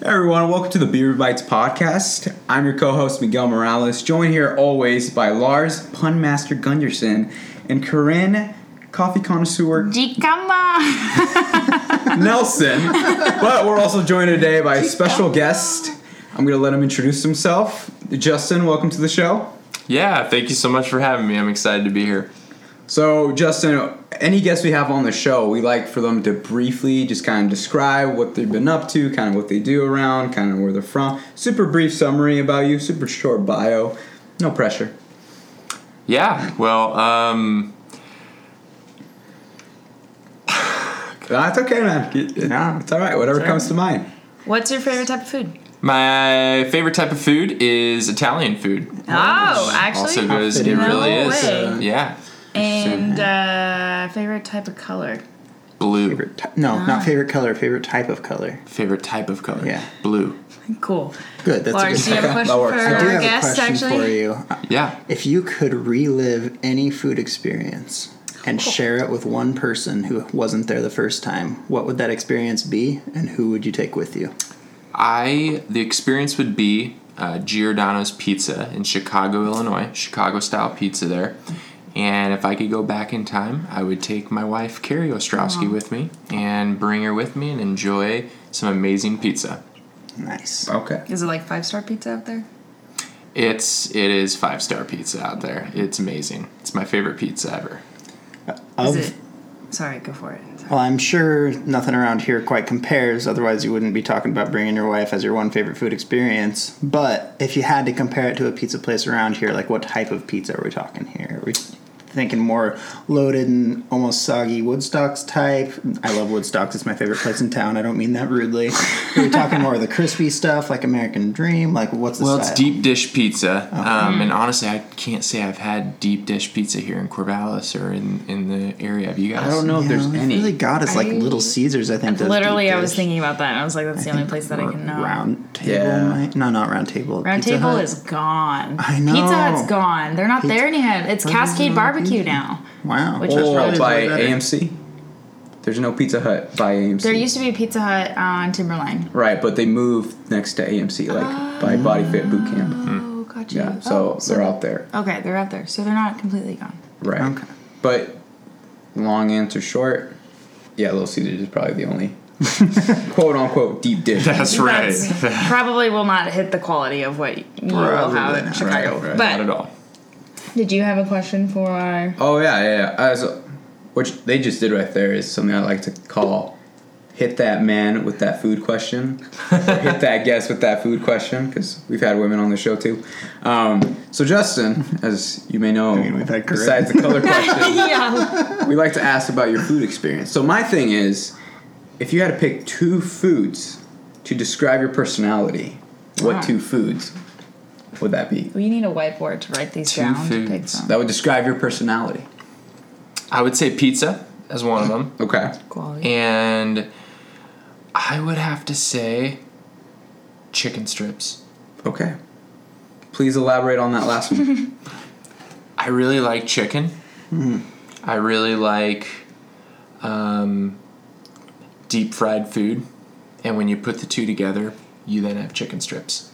Hey everyone, welcome to the Beaver Bites podcast. I'm your co-host Miguel Morales, joined here always by Lars Punmaster Gunderson and Corinne Coffee Connoisseur Jicama. Nelson. but we're also joined today by a special guest. I'm going to let him introduce himself. Justin, welcome to the show. Yeah, thank you so much for having me. I'm excited to be here. So, Justin, any guests we have on the show, we like for them to briefly just kind of describe what they've been up to, kind of what they do around, kind of where they're from. Super brief summary about you, super short bio. No pressure. Yeah, well, um, That's okay, man. It- it- No. It's all right. Whatever It's comes to mind. What's your favorite type of food? my favorite type of food is Italian food. Oh, actually. Also goes, it really No is. way. Yeah, and uh, favorite type of color. blue. Favorite ty- no, Ah. not favorite color. Favorite type of color. Favorite type of color. Yeah. blue. Cool. Good. That's Lars, do a you good. have a question that for I I do our have guest? a question Actually, for you. Yeah. If you could relive any food experience and share it with one person who wasn't there the first time, what would that experience be, and who would you take with you? I the experience would be uh, Giordano's Pizza in Chicago, Illinois, Chicago style pizza there. And if I could go back in time, I would take my wife Carrie Ostrowski with me and bring her with me and enjoy some amazing pizza. Nice. Okay. is it like five star pizza out there? It's it is five star pizza out there. It's amazing. It's my favorite pizza ever. Is it? Sorry, go for it. Sorry. well, I'm sure nothing around here quite compares. Otherwise, you wouldn't be talking about bringing your wife as your one favorite food experience. But if you had to compare it to a pizza place around here, like what type of pizza are we talking here? Are we thinking more loaded and almost soggy Woodstocks type? I love Woodstocks; it's my favorite place in town. I don't mean that rudely. We are talking more of the crispy stuff, like American Dream? Like what's the Well, style? it's deep dish pizza, um, and honestly, I can't say I've had deep dish pizza here in Corvallis or in, in the area. Have you guys? I don't know if there's any. really got us like I- Little Caesars. I think. Literally, deep I was dish. thinking about that, I was like, that's the only place that I Or can know. Round table, Yeah. might- no, not round table. Round Pizza Table Hut. is gone. I know. Pizza Hut's gone. They're not Pizza- there anymore. It's Cascade not Barbecue pizza. now. wow. Which Or probably by. AMC. There's no Pizza Hut by AMC. There used to be a Pizza Hut on Timberline. Right, but they moved next to AMC, like by oh, Body Fit Boot Camp. Oh, gotcha. Mm. Yeah, so Oh, they're out there. Okay, they're out there, so they're not completely gone. Right. Okay. But long answer short, yeah, Little Caesars is probably the only quote unquote deep dish. That's right. That's probably will not hit the quality of what you will have in not. Chicago. Right, But not at all. Did you have a question for our? Oh yeah, yeah. yeah. So, which they just did right there is something I like to call hit that man with that food question, or hit that guest with that food question because we've had women on the show too. Um, so Justin, as you may know, mean, we've had Corinne. besides the color question, yeah. we like to ask about your food experience. So my thing is, if you had to pick two foods to describe your personality, what Wow. two foods would that be? We need a whiteboard to write these Two down to pick foods. from. That would describe your personality. I would say pizza as one of them, Okay. Quality. and I would have to say chicken strips. Okay. Please elaborate on that last one. I really like chicken. I really like um, deep fried food, and when you put the two together, you then have chicken strips.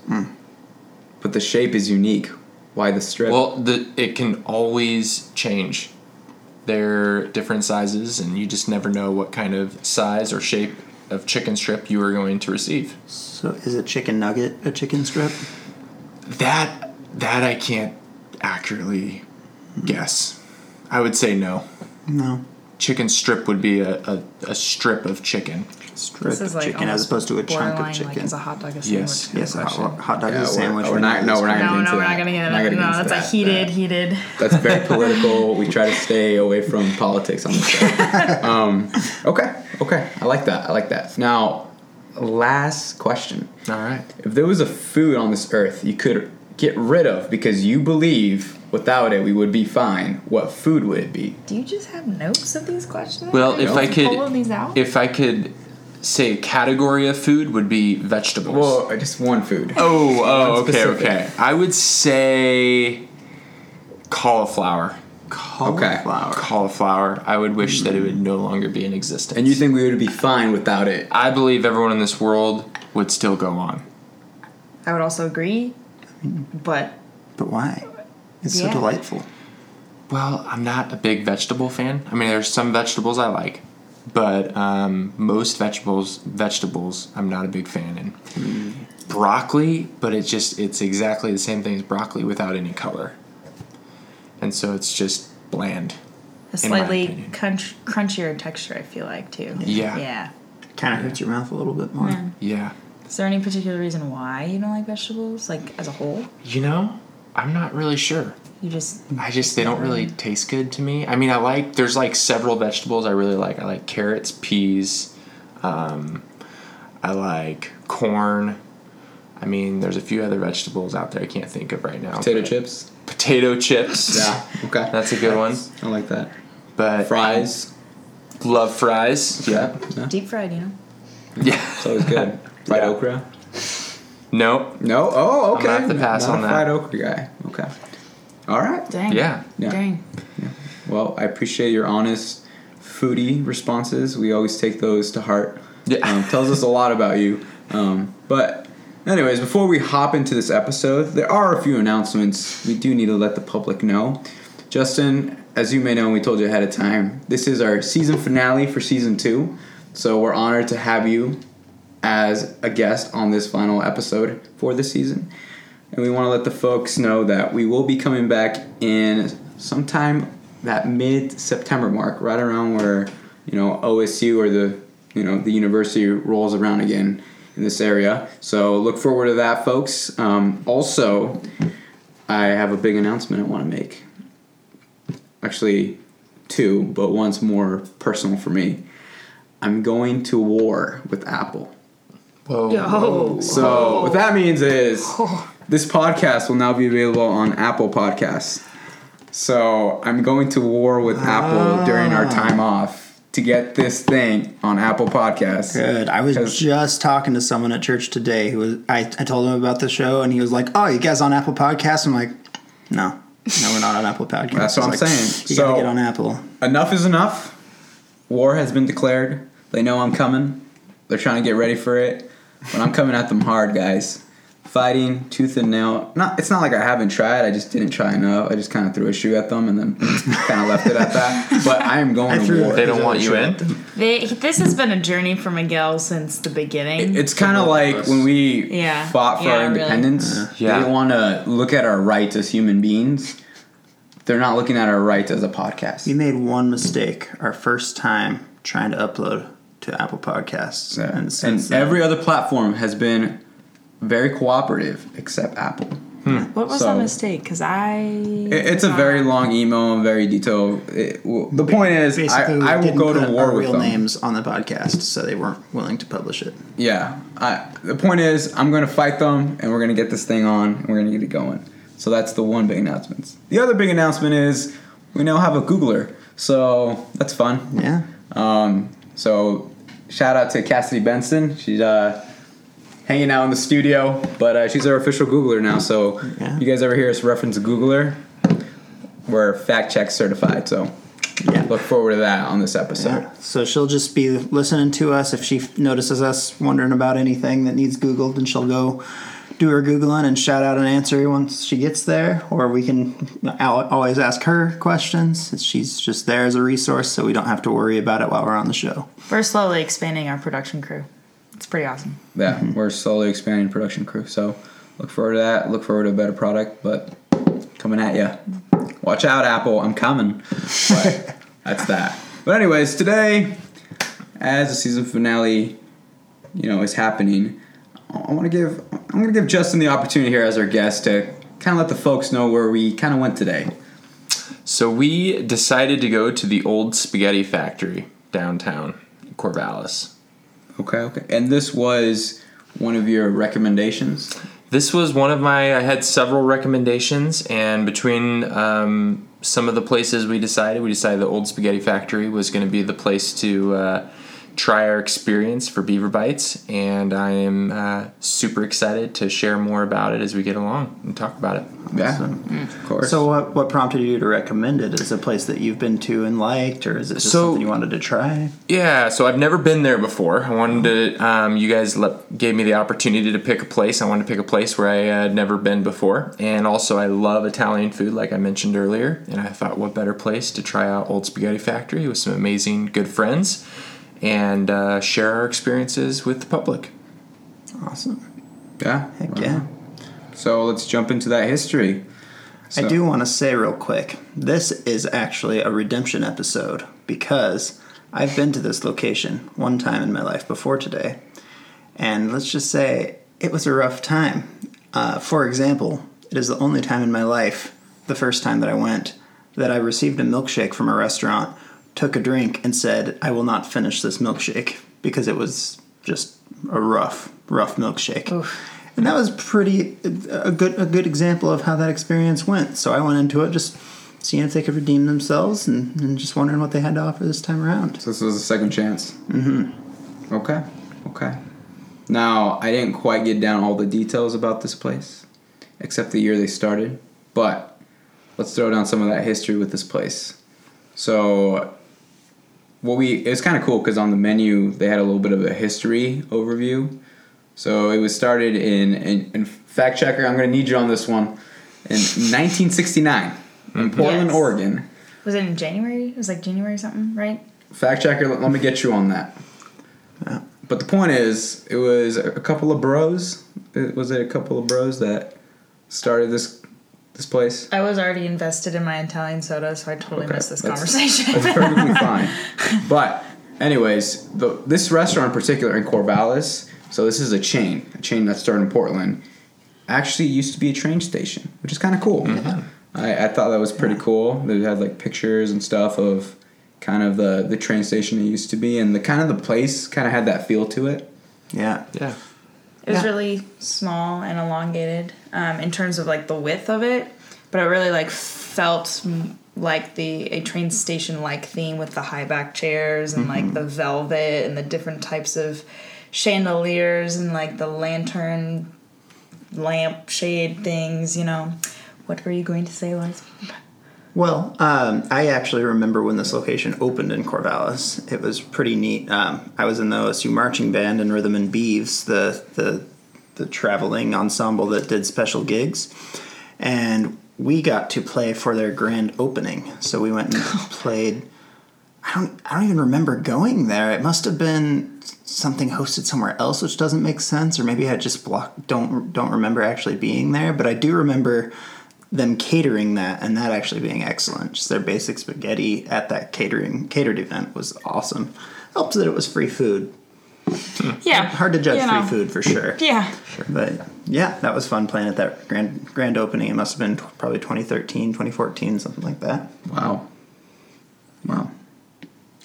But the shape is unique. Why the strip? Well, the it can always change. They're different sizes, and you just never know what kind of size or shape of chicken strip you are going to receive. So is a chicken nugget a chicken strip? That that I can't accurately guess. I would say no. No. Chicken strip would be a, a, a strip of chicken. Strip This is of like chicken as opposed to a chunk of chicken. Like, is a hot dog a sandwich? Yes, yes, a hot, hot dog Yeah, is a we're- sandwich. we're not- no, we're not fried. No, into no, we're not gonna get Not it. gonna No, get into that's a heated, That- heated. That's very political. We try to stay away from politics on the show. Um, okay, okay. I like that. I like that. Now, last question. All right. If there was a food on this earth you could get rid of because you believe without it we would be fine, what food would it be? Do you just have notes of these questions? Well, if I could, these out. if I could say a category of food would be vegetables. Well, just one food. Oh, oh, okay, specific. okay. I would say cauliflower. Cauliflower. Cauliflower. I would wish that it would no longer be in existence. And you think we would be fine without it? I believe everyone in this world would still go on. I would also agree, but But why? It's so delightful. Well, I'm not a big vegetable fan. I mean, there's some vegetables I like, but um, most vegetables vegetables I'm not a big fan in. Broccoli, but it's just it's exactly the same thing as broccoli without any color, and so it's just bland. a slightly crunch, crunchier texture. I feel like too. Yeah. Yeah. Kind of hurts your mouth a little bit more. Yeah. Yeah, Is there any particular reason why you don't like vegetables, like as a whole? you know, I'm not really sure. You just I just they don't really taste good to me. I mean, I like there's like several vegetables I really like. I like carrots, peas, um, I like corn. I mean, there's a few other vegetables out there I can't think of right now. Potato chips. Potato chips. Yeah. Okay. That's a good one. I like that. But Fries. love fries. Yeah. Yeah. deep fried, you know. Yeah. It's always good. Fried Yeah. okra. Nope. No. Oh, I'm okay. gonna have to pass Not on a that. Fried okra guy. Okay. All right. Dang. Yeah. Yeah. Dang. Well, I appreciate your honest foodie responses. We always take those to heart. Yeah. Um, tells us a lot about you. Um, but, anyways, before we hop into this episode, there are a few announcements we do need to let the public know. Justin, as you may know, we told you ahead of time, this is our season finale for season two. So we're honored to have you as a guest on this final episode for the season. And we want to let the folks know that we will be coming back in sometime that mid September mark, right around where, you know, OSU or the, you know, the university rolls around again in this area. So look forward to that, folks. Um, also, I have a big announcement I want to make. Actually, two, but one's more personal for me. I'm going to war with Apple. Whoa. Yo. So what that means is this podcast will now be available on Apple Podcasts. So I'm going to war with Apple during our ah. time off to get this thing on Apple Podcasts. Good. I was 'Cause- just talking to someone at church today who was. I, I told him about the show, and he was like, "Oh, you guys on Apple Podcasts?" I'm like, "No, no, we're not on Apple Podcasts." That's what He's I'm like, saying. You So- gotta get on Apple. Enough is enough. War has been declared. They know I'm coming. They're trying to get ready for it. But I'm coming at them hard, guys. Fighting tooth and nail. Not. It's not like I haven't tried. I just didn't try enough. I just kind of threw a shoe at them and then kind of left it at that. But I am going I to war. They don't want you in. They, this has been a journey for Miguel since the beginning. It's kind of like when we Yeah. fought for Yeah, our really. independence. Yeah. They want to look at our rights as human beings. They're not looking at our rights as a podcast. We made one mistake our first time trying to upload to Apple Podcasts, Yeah. and And, then- every other platform has been very cooperative except Apple. what was so- that mistake? Because I. It- it's a very long email and very detailed. It, well, the point is, basically, I, I will didn't go to put war our with real them. names on the podcast, so they weren't willing to publish it. Yeah. I, the point is, I'm going to fight them, and we're going to get this thing on, and we're going to get it going. So that's the one big announcement. The other big announcement is we now have a Googler. So that's fun. Yeah. Um, so shout out to Cassidy Benson. She's uh, hanging out in the studio, but uh, she's our official Googler now. So Yeah. you guys ever hear us reference Googler? We're fact check certified. So Yeah. look forward to that on this episode. Yeah. So she'll just be listening to us. If she notices us wondering about anything that needs Googled, then she'll go do her Googling and shout out an answer once she gets there. Or we can always ask her questions. She's just there as a resource, so we don't have to worry about it while we're on the show. We're slowly expanding our production crew. It's pretty awesome. Yeah, mm-hmm. we're slowly expanding production crew. So look forward to that. Look forward to a better product, but coming at you. Watch out, Apple. I'm coming. But that's that. But anyways, today, as the season finale, you know, is happening, I want to give I'm going to give Justin the opportunity here as our guest to kind of let the folks know where we kind of went today. So we decided to go to the old spaghetti factory downtown Corvallis. Okay, okay. And this was one of your recommendations. This was one of my. I had several recommendations, and between um, some of the places we decided, we decided the old spaghetti factory was going to be the place to uh, try our experience for Beaver Bites, and I am uh, super excited to share more about it as we get along and talk about it. Yeah, of course. So what what prompted you to recommend it? Is it a place that you've been to and liked, or is it just So- something you wanted to try? Yeah, so I've never been there before. I wanted to. Um, you guys let, gave me the opportunity to pick a place. I wanted to pick a place where I had never been before, and also I love Italian food, like I mentioned earlier. And I thought, what better place to try out Old Spaghetti Factory with some amazing good friends, and uh, share our experiences with the public. Awesome. yeah, Heck yeah. So let's jump into that history. I do want to say real quick, this is actually a redemption episode because I've been to this location one time in my life before today, and let's just say it was a rough time. Uh, for example, it is the only time in my life, the first time that I went, that I received a milkshake from a restaurant, took a drink, and said, I will not finish this milkshake because it was just a rough, rough milkshake. And that was pretty a good a good example of how that experience went. So I went into it just seeing if they could redeem themselves and, and just wondering what they had to offer this time around. So this was a second chance. Mm-hmm. Okay. Okay. Now I didn't quite get down all the details about this place, except the year they started. But let's throw down some of that history with this place. So, what we it was kind of cool because on the menu they had a little bit of a history overview. So it was started in, in, in fact checker. I'm going to need you on this one. In 1969, in mm-hmm. Portland, Yes. Oregon. Was it in January? It was like January or something, right? Fact checker, let, let me get you on that. But the point is, it was a couple of bros. It, was it a couple of bros that started this this place? I was already invested in my Italian soda, so I totally Okay, missed this that's- conversation. That's perfectly fine. But anyways, the, this restaurant in particular in Corvallis. So this is a chain, a chain that started in Portland. Actually, used to be a train station, which is kind of cool. Mm-hmm. I, I thought that was pretty cool. They had like pictures and stuff of kind of the the train station it used to be, and the kind of the place kind of had that feel to it. Yeah. Yeah. It was Yeah. really small and elongated um, in terms of like the width of it, but it really like felt like the a train station like theme with the high back chairs and like the velvet and the different types of chandeliers and like the lantern lamp shade things. You know, what were you going to say, Lars? Well, um, I actually remember when this location opened in Corvallis. It was pretty neat. Um, I was in the OSU marching band and Rhythm and Beavs, the the the traveling ensemble that did special gigs, and we got to play for their grand opening. So we went and played. I don't I don't even remember going there. It must have been something hosted somewhere else, which doesn't make sense, or maybe I just block don't don't remember actually being there. But I do remember them catering that and that actually being excellent. Just their basic spaghetti at that catering catered event was awesome. Helps that it was free food. Yeah, Hard to judge you free food for sure. Yeah, sure. But yeah, that was fun playing at that grand grand opening. It must have been t- probably 2013, 2014, something like that. Wow. Wow.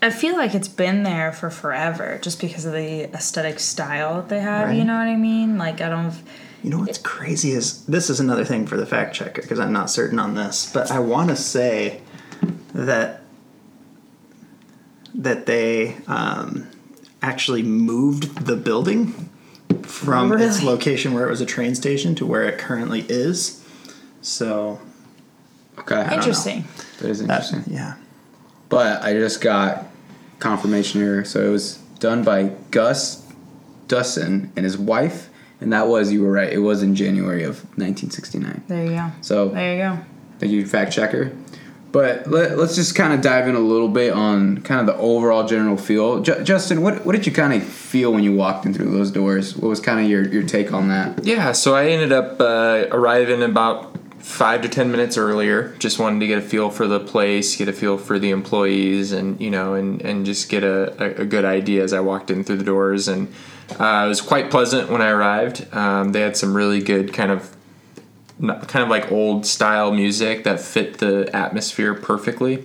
I feel like it's been there for forever, just because of the aesthetic style that they have. Right. You know what I mean? Like I don't. You know what's crazy is this is another thing for the fact checker because I'm not certain on this, but I want to say that that they um, actually moved the building from its location where it was a train station to where it currently is. So Okay. I don't. Interesting. That is that, interesting. yeah, But I just got confirmation here. So it was done by Gus Dussin and his wife, and that was you were right. It was in January of 1969. There you go. So There you go. thank you, fact checker. But let, let's just kind of dive in a little bit on kind of the overall general feel. Ju- Justin, what what did you kind of feel when you walked in through those doors? What was kind of your, your take on that? Yeah, so I ended up uh, arriving about five to ten minutes earlier. Just wanted to get a feel for the place, get a feel for the employees, and you know, and and just get a, a, a good idea as I walked in through the doors. And uh, it was quite pleasant when I arrived. Um, they had some really good kind of kind of like old style music that fit the atmosphere perfectly.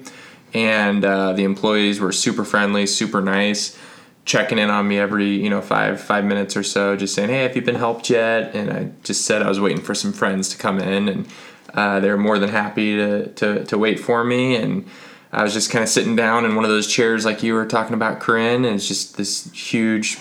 And uh, the employees were super friendly, super nice, checking in on me every you know five five minutes or so, just saying, "Hey, have you been helped yet?" And I just said I was waiting for some friends to come in, and uh, they were more than happy to, to, to wait for me. And I was just kind of sitting down in one of those chairs like you were talking about, Corinne, and it's just this huge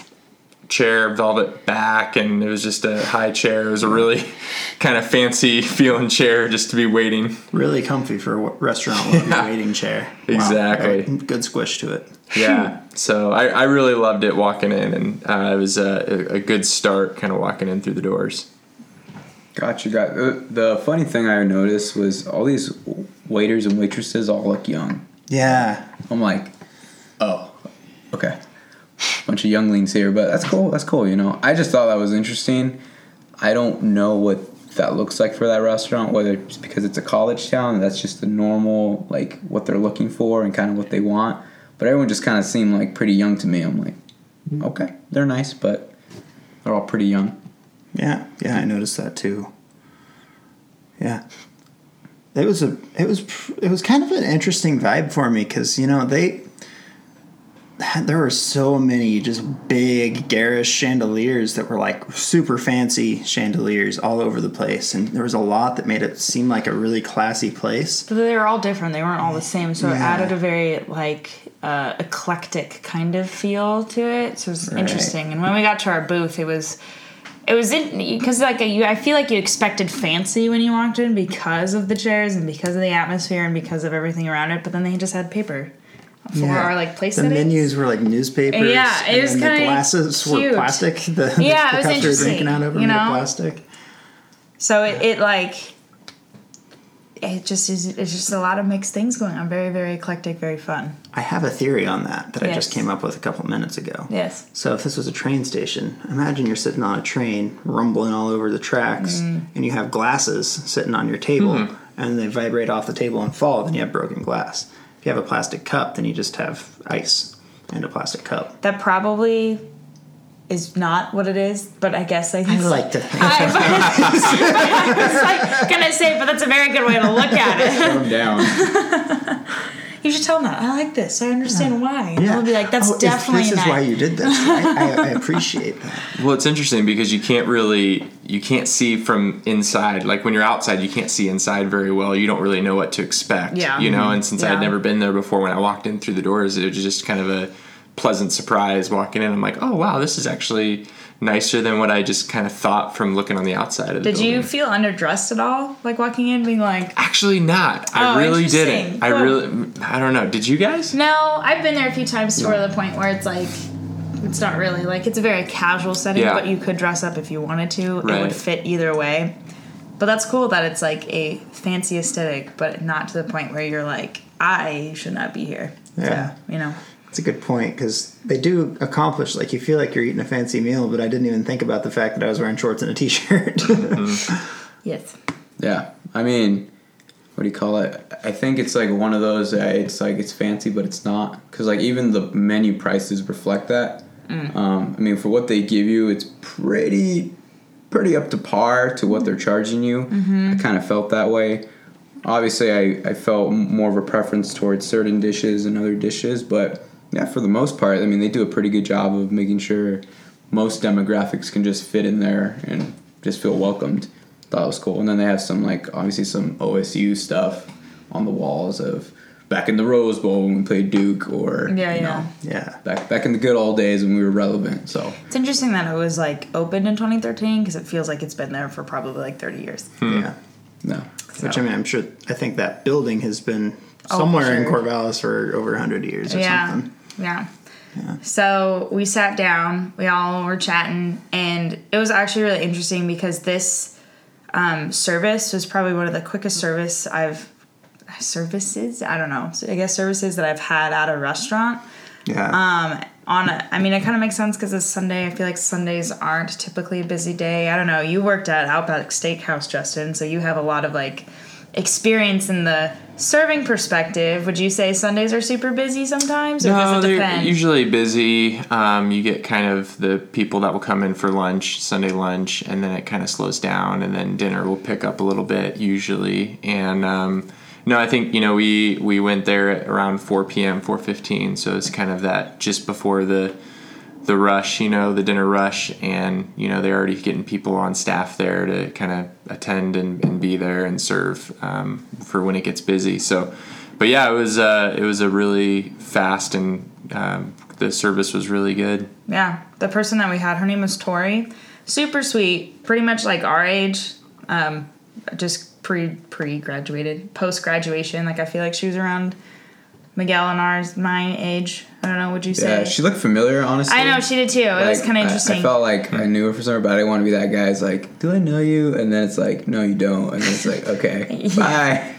chair, velvet back, and it was just a high chair. It was a really kind of fancy feeling chair just to be waiting. Really comfy for a restaurant Yeah. waiting chair. Exactly. Right. Good squish to it. Yeah, so I, I really loved it walking in, and uh, it was a, a good start kind of walking in through the doors. Gotcha. Got the, the funny thing I noticed was all these waiters and waitresses all look young. Yeah. I'm like, oh, okay. Bunch of younglings here, but that's cool. That's cool. You know, I just thought that was interesting. I don't know what that looks like for that restaurant, whether it's because it's a college town, that's just the normal, like what they're looking for and kind of what they want. But everyone just kind of seemed like pretty young to me. I'm like, mm-hmm. okay, they're nice, but they're all pretty young. Yeah, yeah, I noticed that too. Yeah, it was a it was it was kind of an interesting vibe for me because you know they there were so many just big garish chandeliers that were like super fancy chandeliers all over the place, and there was a lot that made it seem like a really classy place. But they were all different. They weren't all the same. So it added a very like uh, eclectic kind of feel to it. So it was Right. interesting. And when we got to our booth, it was it was because like you, I feel like you expected fancy when you walked in because of the chairs and because of the atmosphere and because of everything around it. But then they just had paper for our like place the settings. menus were like newspapers. Yeah, it and was the kinda glasses cute. were plastic. The, the, Yeah, it the was cups were interesting, drinking out of were you know? plastic. So it, it like it just is. It's just a lot of mixed things going on. Very very eclectic. Very fun. I have a theory on that that I just came up with a couple minutes ago. Yes. So if this was a train station, imagine you're sitting on a train, rumbling all over the tracks, Mm. and you have glasses sitting on your table, and they vibrate off the table and fall. Then you have broken glass. If you have a plastic cup, then you just have ice and a plastic cup. That probably is not what it is, but I guess I, I like to think. I, but I was like gonna say, but that's a very good way to look at it. Calm down. You should tell them that. I like this. I understand why. And Yeah. they'll be like, that's Oh, definitely This is not. why you did this. I, I, I appreciate that. Well, it's interesting because you can't really you can't see from inside. Like when you're outside, you can't see inside very well. You don't really know what to expect. Yeah. You know, and since Yeah. I'd never been there before, when I walked in through the doors, it was just kind of a pleasant surprise walking in. I'm like, oh wow, this is actually nicer than what I just kind of thought from looking on the outside of the Did you building. feel underdressed at all? Like walking in, being like, Actually, not. I Oh, really didn't. I really. I don't know. Did you guys? no, I've been there a few times to where the point where it's like, it's not really like it's a very casual setting, Yeah. but you could dress up if you wanted to. It would fit either way. But that's cool that it's like a fancy aesthetic, but not to the point where you're like, I should not be here. Yeah. So, you know. It's a good point because they do accomplish like you feel like you're eating a fancy meal, but I didn't even think about the fact that I was wearing shorts and a t-shirt. Mm-hmm. Yes. Yeah, I mean, what do you call it? I think it's like one of those. That it's like it's fancy, but it's not because like even the menu prices reflect that. Mm. Um, I mean, for what they give you, it's pretty, pretty up to par to what they're charging you. Mm-hmm. I kind of felt that way. Obviously, I, I felt more of a preference towards certain dishes and other dishes, but yeah, for the most part, I mean, they do a pretty good job of making sure most demographics can just fit in there and just feel welcomed. Thought it was cool. And then they have some like obviously some OSU stuff on the walls of back in the Rose Bowl when we played Duke or Yeah, you yeah. know, yeah. back back in the good old days when we were relevant. So It's interesting that it was like opened in 2013 because it feels like it's been there for probably like 30 years. Hmm. Yeah. no. Which I mean, I'm sure. I think that building has been Oh, somewhere in sure. Corvallis for over hundred years or yeah, something. yeah. So we sat down, we all were chatting, and it was actually really interesting because this um, service was probably one of the quickest service I've services. I don't know. So I guess services that I've had at a restaurant. Yeah. Um, on a, I mean, it kind of makes sense because it's Sunday. I feel like Sundays aren't typically a busy day. I don't know. You worked at Outback Steakhouse, Justin, so you have a lot of like experience in the serving perspective. Would you say Sundays are super busy sometimes, or No, does it they're depend? usually busy. Um, you get kind of the people that will come in for lunch, Sunday lunch, and then it kind of slows down, and then dinner will pick up a little bit usually. And um, no, I think you know we we went there at around 4 p.m., 4:15, so it's kind of that just before the the rush, you know, the dinner rush, and you know they're already getting people on staff there to kind of attend and, and be there and serve um, for when it gets busy. So, but yeah, it was uh, it was a really fast and um, the service was really good. Yeah, the person that we had, her name was Tori. Super sweet, pretty much like our age, um, just pre pre graduated, post graduation. Like I feel like she was around Miguel and ours, my age. I don't know. Would you say? Yeah, she looked familiar, honestly. I know she did too. It was Like, kind I- of interesting. I, felt like I knew her for something, but I didn't want to be that guy. It's like, do I know you? And then it's like, no, you don't. And then it's like, okay, bye.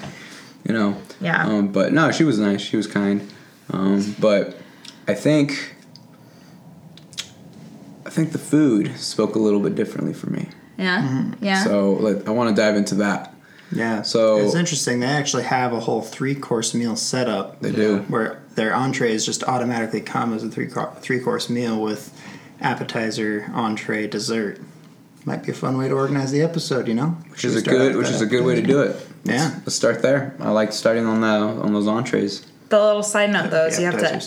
You know. Yeah. Um, but no, she was nice. She was kind. Um, but I think, I think the food spoke a little bit differently for me. yeah, yeah. So like, I want to dive into that. Yeah. So- it's interesting. They actually have a whole three course meal set up. They do. Where their entrees just automatically come as a three three course meal with appetizer, entree, dessert. Might be a fun way to organize the episode, you know? Which is a good, which is a good way to do it. Yeah. Let's start there. I like starting on the on those entrees. the little side note though is you have to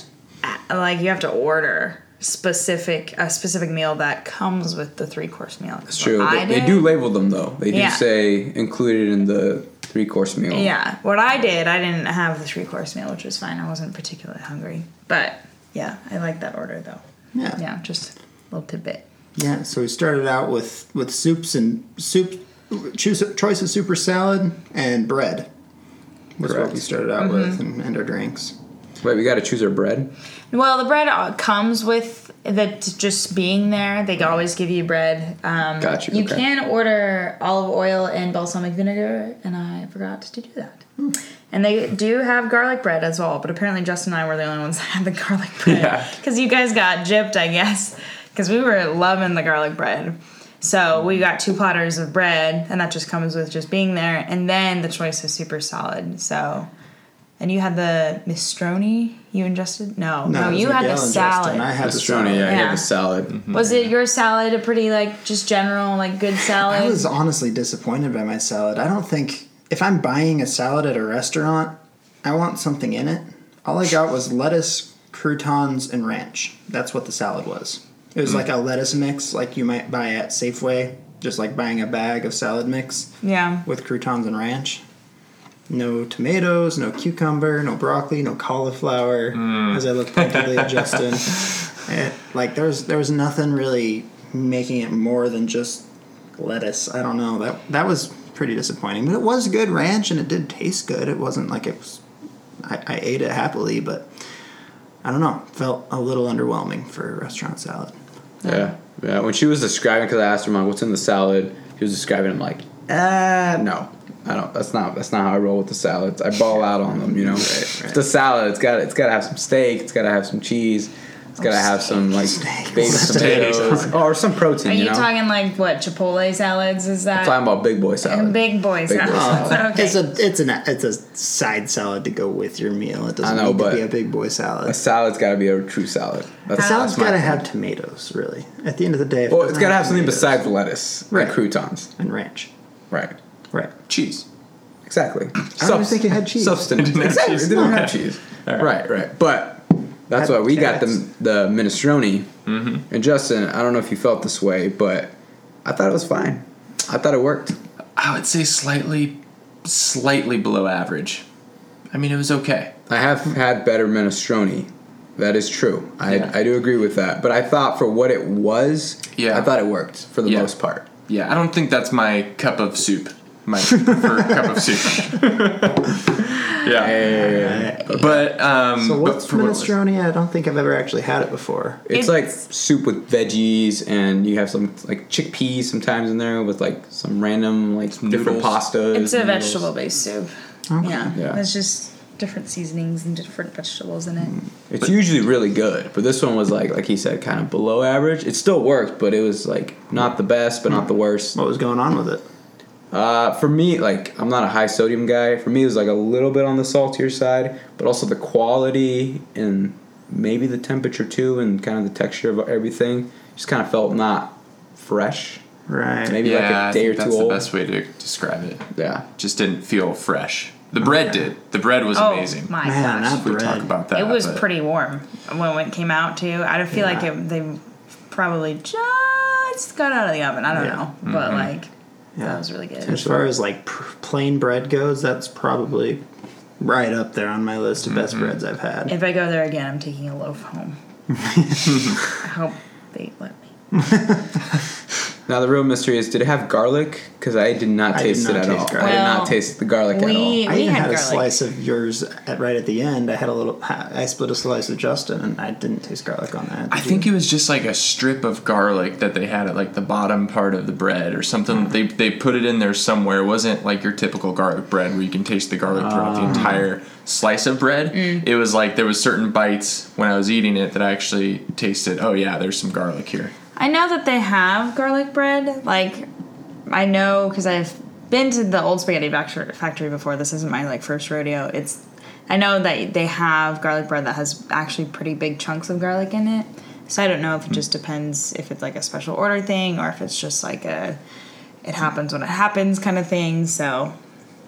like you have to order specific a specific meal that comes with the three course meal. It's true. I They, they do label them though. They do Yeah. say included in the three course meal. Yeah, what I did, I didn't have the three course meal, which was fine. I wasn't particularly hungry, but yeah, I like that order though. Yeah. Yeah, just a little tidbit. Yeah, so we started out with with soups and soup choose choice of super salad and bread. Was what we started out mm-hmm. with and, and our drinks. Wait, we got to choose our bread. Well, the bread uh, comes with that just being there. They always give you bread. Um, Gotcha, You okay. can order olive oil and balsamic vinegar, and I forgot to do that. And they do have garlic bread as well, but apparently Justin and I were the only ones that had the garlic bread. Yeah. Because you guys got gypped, I guess, because we were loving the garlic bread. So we got two platters of bread, and that just comes with just being there, and then the choice is super solid. So, and you had the minestrone. You ingested? No, no, it was you had the Miguel and salad. I had the Pastrami, salad. yeah, I had the salad. Mm-hmm. Was it your salad a pretty like just general like good salad? I was honestly disappointed by my salad. I don't think if I'm buying a salad at a restaurant, I want something in it. All I got was lettuce, croutons, and ranch. That's what the salad was. It was mm. like a lettuce mix, like you might buy at Safeway, just like buying a bag of salad mix yeah. with croutons and ranch. No tomatoes, no cucumber, no broccoli, no cauliflower. As I look pointedly at Justin, like there was there was nothing really making it more than just lettuce. I don't know that that was pretty disappointing, but it was good ranch and it did taste good. It wasn't like it was. I, I ate it happily, but I don't know. Felt a little underwhelming for a restaurant salad. Yeah, yeah. When she was describing, because I asked her, "Mom, what's in the salad?" He was describing. I'm like, ah, no, I don't. That's not. That's not how I roll with the salads. I ball out on them. You know, It's the salad. It's got. It's got to have some steak. It's got to have some cheese. It's got to oh, have some like steak. baked Steak. tomatoes or some protein. Are you, you know, talking like what Chipotle salads? Is that I'm talking about big boy uh, salad. big boy Big boy salads? salad. okay. It's a it's an it's a side salad to go with your meal. It doesn't I know, need to be a big boy salad. A salad's got to be a true salad. That's, Salad's that's my got to thing. have tomatoes, really. At the end of the day, if it Well, it's got to have something besides lettuce Right. and croutons. and ranch. Right. Right. Cheese. Exactly. I don't even think it had cheese. Substance. It didn't have exactly. cheese. It didn't have cheese. All right. Right. right, But that's Had why we got the carrots. the minestrone. Mm-hmm. And Justin, I don't know if you felt this way, but I thought it was fine. I thought it worked. I would say slightly, slightly below average. I mean, it was okay. I have had better minestrone. That is true. I Yeah. I do agree with that. But I thought for what it was, Yeah. I thought it worked for the Yeah. most part. Yeah, I don't think that's my cup of soup. My preferred cup of soup. yeah, but um, So but what's for what it was- minestrone? I don't think I've ever actually had it before. It's, It's- like soup with veggies, and you have some like chickpeas sometimes in there with like some random like different noodles. pastas. It's a noodles. vegetable based soup. Yeah. Yeah. It's just different seasonings and different vegetables in it. It's usually really good, but this one was like like he said, kind of below average. It still worked, but it was like not the best, but not the worst. What was going on with it? Uh, for me, like I'm not a high sodium guy. For me, it was like a little bit on the saltier side, but also the quality and maybe the temperature too, and kind of the texture of everything just kind of felt not fresh. Right. Maybe Yeah, like a day or think two that's the best way to describe it. Yeah, Just didn't feel fresh. The bread did. The bread was Oh amazing. my Man, gosh. not we bread. talk about that. it was but- pretty warm when it came out too. I don't feel like it, they probably just got out of the oven. I don't Yeah. know, but like Yeah. that was really good. As far as like pr- plain bread goes, that's probably right up there on my list of best mm-hmm. breads I've had. If I go there again, I'm taking a loaf home. I hope they let me. Now the real mystery is, did it have garlic? Because I did not I did taste not it at taste all. garlic. I did Well, not taste the garlic at all. we- I even had had, a garlic. slice of yours at, right at the end. I had a little. I split a slice of Justin, and I didn't taste garlic on that. I Did think you? it was just like a strip of garlic that they had at like the bottom part of the bread or something. They they put it in there somewhere. It wasn't like your typical garlic bread where you can taste the garlic throughout the ah. entire slice of bread. Mm. It was like there was certain bites when I was eating it that I actually tasted. Oh yeah, there's some garlic here. I know that they have garlic bread. Like, I know because I've been to the old spaghetti factory before. This isn't my like first rodeo. It's I know that they have garlic bread that has actually pretty big chunks of garlic in it. So I don't know if it just depends if it's like a special order thing or if it's just like a it happens when it happens kind of thing. So,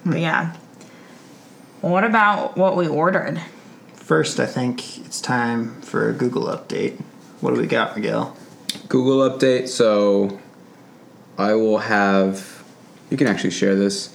but yeah. What about what we ordered? First, I think it's time for a Google update. What do we got, Miguel? Google update. So I will have. You can actually share this.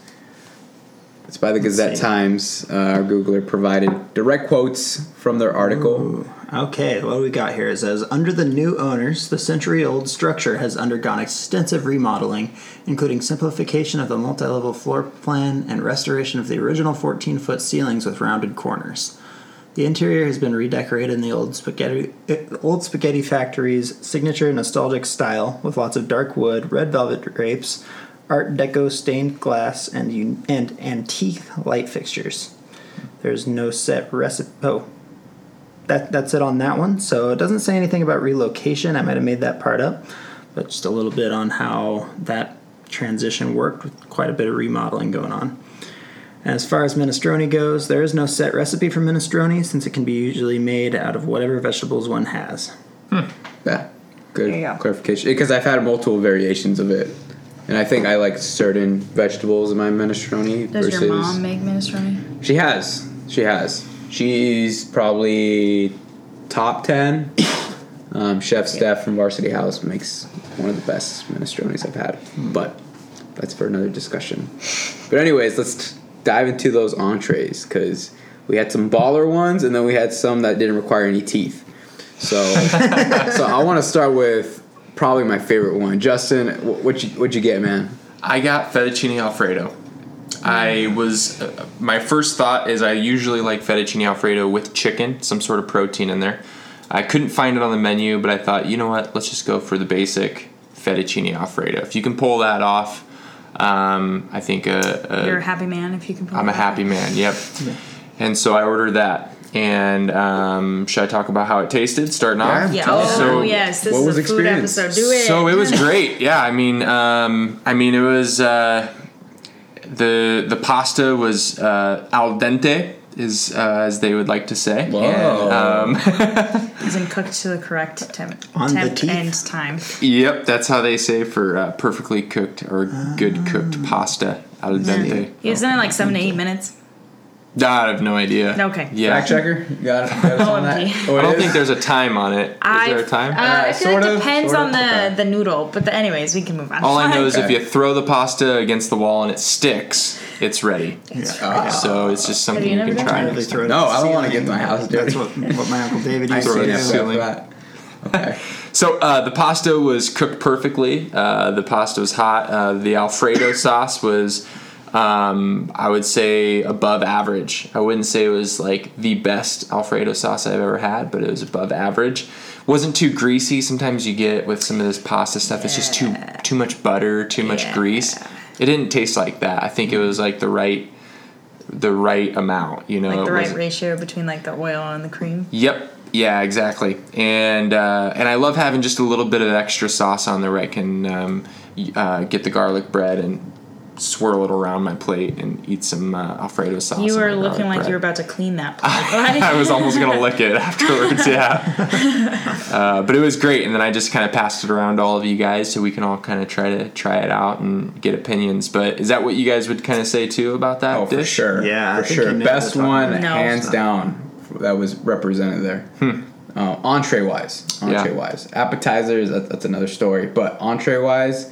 It's by the Gazette see. Times. Uh, our Googler provided direct quotes from their article. Ooh, Okay, what we got here is says under the new owners, the century-old structure has undergone extensive remodeling, including simplification of the multi-level floor plan and restoration of the original 14-foot ceilings with rounded corners. The interior has been redecorated in the old spaghetti old spaghetti factory's signature nostalgic style, with lots of dark wood, red velvet drapes, Art Deco stained glass, and un- and antique light fixtures. There's no set recipe. Oh, that that's it on that one. So it doesn't say anything about relocation. I might have made that part up, but just a little bit on how that transition worked with quite a bit of remodeling going on. And as far as minestrone goes, there is no set recipe for minestrone since it can be usually made out of whatever vegetables one has. Yeah, good There go. clarification. Because I've had multiple variations of it, and I think I like certain vegetables in my minestrone Does versus. your mom make minestrone? She has. She has. She's probably top ten. Um, Chef Steph from Varsity House makes one of the best minestrones I've had, but that's for another discussion. But anyways, let's t- dive into those entrees because we had some baller ones, and then we had some that didn't require any teeth. So, so I want to start with probably my favorite one. Justin, wh- what you what you get, man? I got fettuccine alfredo. I was uh, my first thought is I usually like fettuccine alfredo with chicken, some sort of protein in there. I couldn't find it on the menu, but I thought, you know what? Let's just go for the basic fettuccine alfredo. If you can pull that off, um, I think a, a You're a happy man if you can. pull I'm a it off. happy man. Yep. And so I ordered that. And um, should I talk about how it tasted? Starting off. Yeah. Tell Oh. So- yes, this what is was a food experience? episode. Do it. So it was great. Yeah, I mean, um, I mean, it was uh, the the pasta was uh, al dente, is uh, as they would like to say. Whoa. And, um, Isn't cooked to the correct temp, On the temp teeth. and time. yep, that's how they say for uh, perfectly cooked or good cooked pasta al dente. Isn't it like seven to eight minutes? I have no idea. Okay. Yeah. Fact checker, you got it. Got us on that? OMG. Oh, I don't is? think there's a time on it. Is I, there a time? Uh, I feel sort like of, it depends sort on the okay. the noodle, but the, anyways, we can move on. All I know is if you throw the pasta against the wall and it sticks, it's ready. Ah. So it's just something you you, can try. Really throw it No, I don't wanna get my house dirty. That's what, what my uncle David I used to it it at do. the ceiling. that. Okay. So uh, the pasta was cooked perfectly. Uh, the pasta was hot. Uh, the Alfredo sauce was, um, I would say, above average. I wouldn't say it was like the best Alfredo sauce I've ever had, but it was above average. wasn't too greasy. Sometimes you get with some of this pasta stuff, it's just too too much butter, too much Yeah. grease. It didn't taste like that. I think it was like the right the right amount. You know, like the right ratio between like the oil and the cream. Yep. Yeah, exactly. And uh, and I love having just a little bit of extra sauce on there. I can um, uh, get the garlic bread and swirl it around my plate and eat some uh, Alfredo sauce. You on were looking like bread. you were about to clean that plate. right? I was almost gonna lick it afterwards. Yeah. Uh, but it was great, and then I just kind of passed it around to all of you guys so we can all kind of try to try it out and get opinions. But is that what you guys would kind of say too about that Oh, for sure. Yeah, for sure. Best one. No. hands down, that was represented there. Hmm. Uh, entree wise, Yeah. entree wise, appetizers that, that's another story. But entree wise,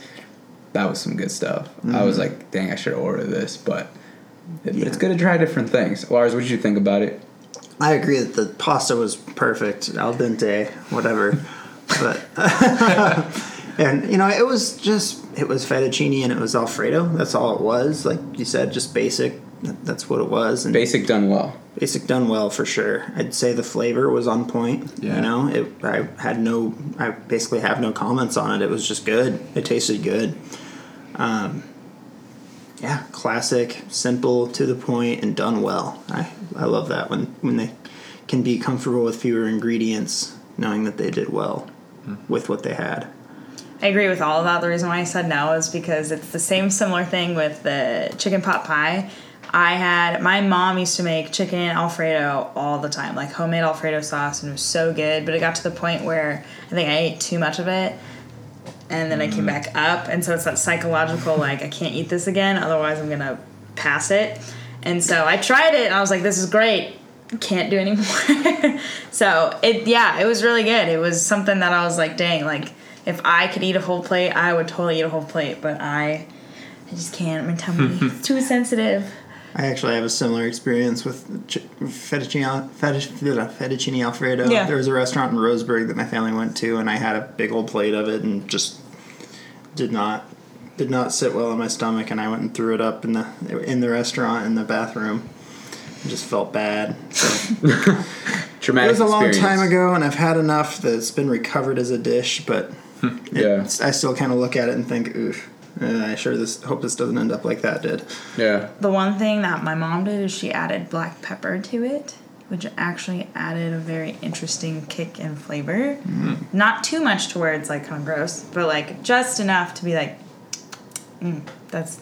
that was some good stuff. I Mm-hmm. was like, dang, I should ordered this, but But Yeah. it's good to try different things. Lars, what did you think about it? I agree that the pasta was perfect, al dente, whatever. but and you know, it was just it was fettuccine and it was alfredo. That's all it was. Like you said, just basic. That's what it was. And Basic done well. basic done well for sure. I'd say the flavor was on point. Yeah. You know, it I had no I basically have no comments on it. It was just good. It tasted good. Um yeah, classic, simple, to the point, and done well. I, I love that when when they can be comfortable with fewer ingredients, knowing that they did well with what they had. I agree with all of that. The reason why I said no is because it's the same similar thing with the chicken pot pie. I had my mom used to make chicken alfredo all the time, like homemade alfredo sauce, and it was so good. But it got to the point where I think I ate too much of it, and then I came mm. back up, and so it's that psychological like I can't eat this again, otherwise I'm gonna pass it. And so I tried it, and I was like, this is great. Can't do anymore. so it yeah, it was really good. It was something that I was like, dang, like if I could eat a whole plate, I would totally eat a whole plate, but I I just can't. My tummy is too sensitive. I actually have a similar experience with ch- fettuccine, fettuccine, fettuccine alfredo. Yeah. There was a restaurant in Roseburg that my family went to, and I had a big old plate of it, and just did not did not sit well in my stomach, and I went and threw it up in the in the restaurant in the bathroom. I just felt bad. So Traumatic it was a long experience. time ago, and I've had enough that it's been recovered as a dish, but hmm. Yeah. it's- I still kind of look at it and think, oof. Uh, I sure this hope this doesn't end up like that did. Yeah. The one thing that my mom did is she added black pepper to it, which actually added a very interesting kick and flavor. Not too much to where it's like kind of gross, but like just enough to be like, mm, that's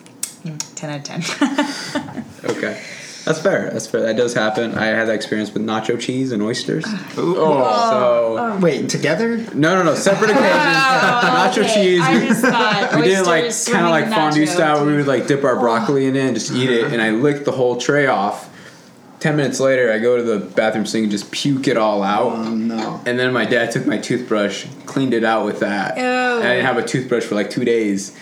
mm, 10 out of 10. Okay. That's fair. That's fair. That does happen. I had that experience with nacho cheese and oysters. Ooh. Oh. So oh. Wait, together? no, no, no. Separate occasions. Oh, nacho okay. cheese. I just thought we did like kind of like fondue nacho style where we would like dip our broccoli in it and just eat it and i uh-huh. licked the whole tray off 10 minutes later i go to the bathroom sink and just puke it all out Oh no. and then my dad took my toothbrush cleaned it out with that Ew. and i didn't have a toothbrush for like two days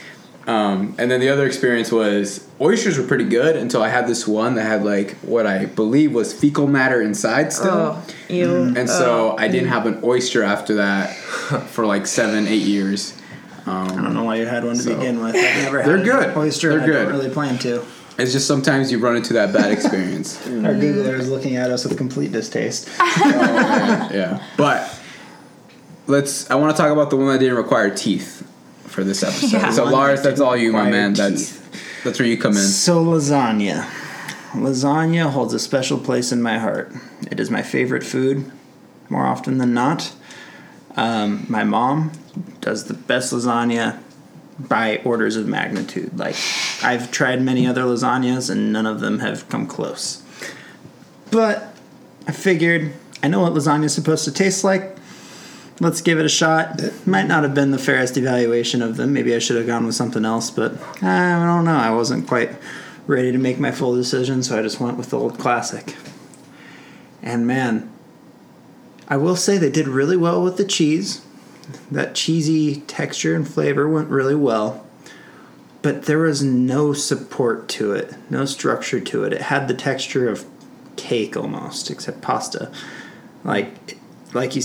um, and then the other experience was oysters were pretty good until i had this one that had like what i believe was fecal matter inside still Oh, ew. and so i didn't have an oyster after that for like seven eight years I don't know why you had one to So- begin with. I've never They're had good. an oyster. They're and I don't good. really plan to. It's just sometimes you run into that bad experience. Our Googler is looking at us with complete distaste. yeah. But let's I want to talk about the one that didn't require teeth for this episode. Yeah. So Lars, that's all you, my require man. That's that's where you come in. So lasagna. Lasagna holds a special place in my heart. It is my favorite food, more often than not. Um, my mom does the best lasagna by orders of magnitude. Like I've tried many other lasagnas and none of them have come close. But I figured I know what lasagna is supposed to taste like. Let's give it a shot. It might not have been the fairest evaluation of them. Maybe I should have gone with something else, but uh, I don't know. I wasn't quite ready to make my full decision, so I just went with the old classic. And man, I will say they did really well with the cheese. That cheesy texture and flavor went really well. But there was no support to it, no structure to it. It had the texture of cake almost, except pasta. Like, like you,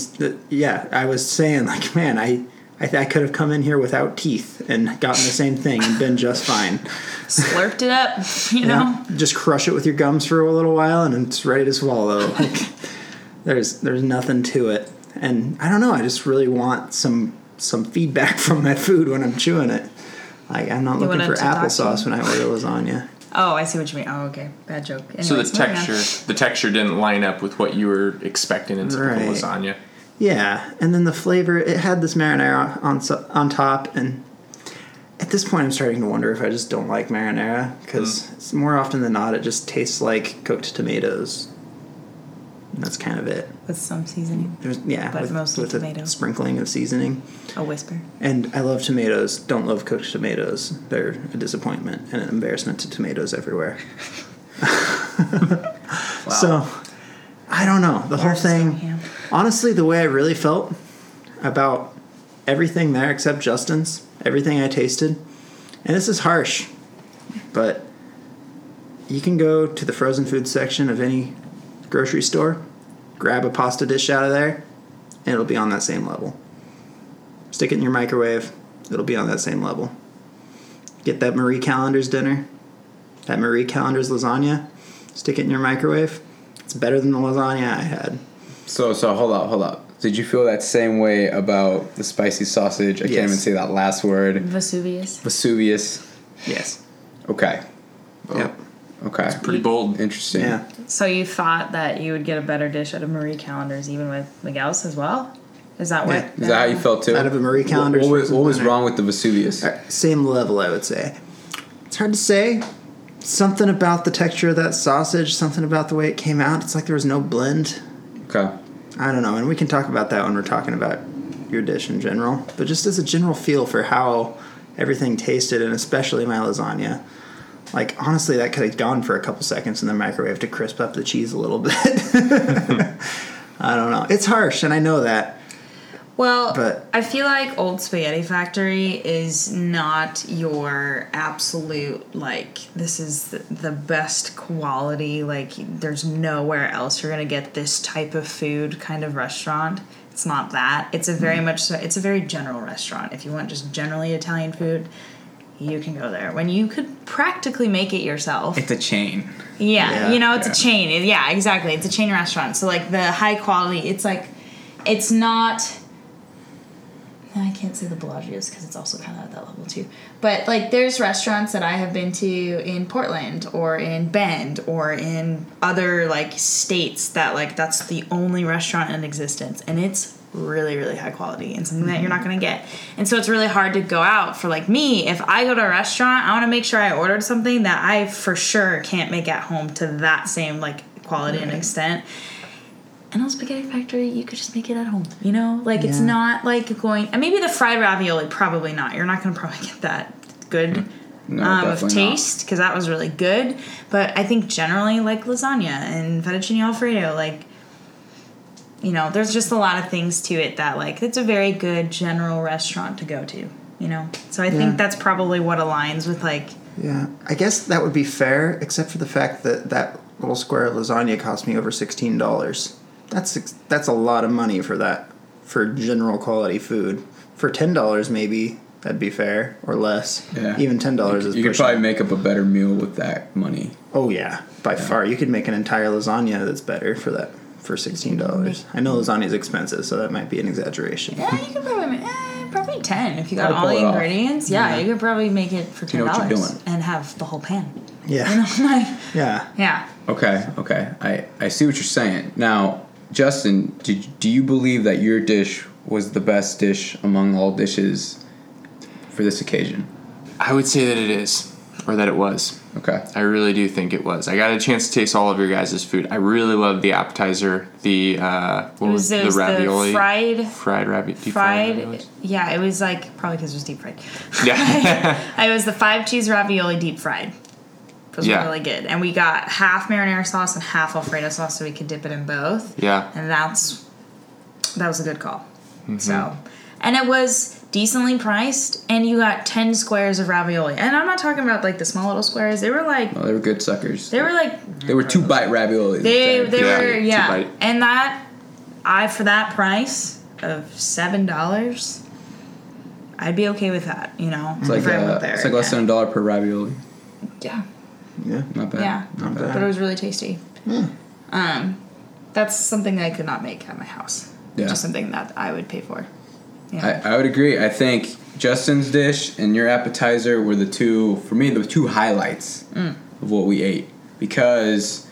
yeah, I was saying, like, man, I, I, I could have come in here without teeth and gotten the same thing and been just fine. Slurped it up, you know? Yeah, just crush it with your gums for a little while, and it's ready to swallow. Like, there's there's nothing to it, and I don't know. I just really want some some feedback from my food when I'm chewing it. Like I'm not You looking for it to talk to applesauce when I order lasagna. Oh, I see what you mean. Oh, okay. Bad joke. So the Anyways, on. texture, the texture didn't line up with what you were expecting in typical Right. lasagna. Yeah, and then the flavor it had this marinara on on top, and at this point I'm starting to wonder if I just don't like marinara because mm. it's more often than not it just tastes like cooked tomatoes. That's kind of it. With some seasoning. There's yeah, But with, mostly with a tomato. sprinkling of seasoning. A whisper. And I love tomatoes. Don't love cooked tomatoes. They're a disappointment and an embarrassment to tomatoes everywhere. wow. So, I don't know. The whole Yours is so thing. Honestly, the way I really felt about everything there except Justin's, everything I tasted, and this is harsh, but you can go to the frozen food section of any grocery store, grab a pasta dish out of there, and it'll be on that same level. Stick it in your microwave, it'll be on that same level. Get that Marie Callender's dinner, that Marie Callender's lasagna, stick it in your microwave. It's better than the lasagna I had. So so hold up, hold up. Did you feel that same way about the spicy sausage? I can't even say that last word. Vesuvius. Vesuvius. Yes. Okay. Yep. Okay. It's pretty bold. Interesting. Yeah. So you thought that you would get a better dish out of Marie Callender's even with Miguel's as well? Is that what? Yeah. Is that how you felt too? Out of a Marie Callender's What, was, what was wrong with the Vesuvius? Uh, Same level, I would say. It's hard to say. Something about the texture of that sausage, something about the way it came out. It's like there was no blend. Okay. I don't know, and we can talk about that when we're talking about your dish in general. But just as a general feel for how everything tasted, and especially my lasagna, like honestly, that could have gone for a couple seconds in the microwave to crisp up the cheese a little bit. I don't know. It's harsh, and I know that. Well, But- I feel like Old Spaghetti Factory is not your absolute like this is the, best quality like there's nowhere else you're going to get this type of food kind of restaurant. It's not that. It's a very hmm. much so it's a very general restaurant. If you want just generally Italian food, you can go there. When you could practically make it yourself. It's a chain. Yeah, Yeah, you know, it's yeah. a chain. Yeah, exactly. It's a chain restaurant. So like the high quality, it's like, it's not. I can't say the Bellagio's because it's also kind of at that level too. But like, there's restaurants that I have been to in Portland or in Bend or in other like states that like that's the only restaurant in existence, and it's really really high quality and something that you're not going to get. And so it's really hard to go out for like me. If I go to a restaurant, I want to make sure I ordered something that I for sure can't make at home to that same like quality and extent. And on Spaghetti Factory, you could just make it at home. You know, like it's not like going. And maybe the fried ravioli, probably not. You're not going to probably get that good No, um, of taste because that was really good. But I think generally, like lasagna and fettuccine alfredo, like you know, there's just a lot of things to it that like it's a very good general restaurant to go to. You know, so I Yeah. think that's probably what aligns with like Yeah, I guess that would be fair, except for the fact that that little square of lasagna cost me over sixteen dollars. That's that's a lot of money for that for general quality food. For ten dollars, maybe that'd be fair or less. Yeah. even ten dollars You, is. you could probably it. make up a better meal with that money. Oh yeah, by far. You could make an entire lasagna that's better for that for sixteen dollars. I know lasagna is expensive, so that might be an exaggeration. yeah, you could probably eh, probably ten if you got Probably all pull the it off. ingredients. Yeah, you could probably make it for You ten know what you're dollars doing. and have the whole pan. Yeah, You know, like yeah. yeah. Okay, okay. I, I see what you're saying. Now, Justin, did, do you believe that your dish was the best dish among all dishes for this occasion? I would say that it is, or that it was. Okay. I really do think it was. I got a chance to taste all of your guys' food. I really loved the appetizer, the uh, what It was, was, it was the ravioli, the fried fried ravi- deep fried. fried. raviolis? Yeah, it was like probably because it was deep fried. Yeah, it was the five cheese ravioli deep fried. It was Yeah. really good, and we got half marinara sauce and half Alfredo sauce, so we could dip it in both. yeah. and that's that was a good call. Mm-hmm. So, and it was decently priced, and you got ten squares of ravioli. And I'm not talking about like the small little squares. They were like Well, they were good suckers. they were like They were two bite raviolis. they they Yeah, were yeah, and that I for that price of seven dollars, I'd be okay with that. You know, It's like, if uh, it's like less than a dollar per ravioli. yeah. Yeah. Not bad. Yeah, Not bad. but it was really tasty. Yeah. Um, that's something that I could not make at my house. Yeah. Just something that I would pay for. Yeah. I, I would agree. I think Justin's dish and your appetizer were the two, for me, the two highlights Mm. of what we ate. Because,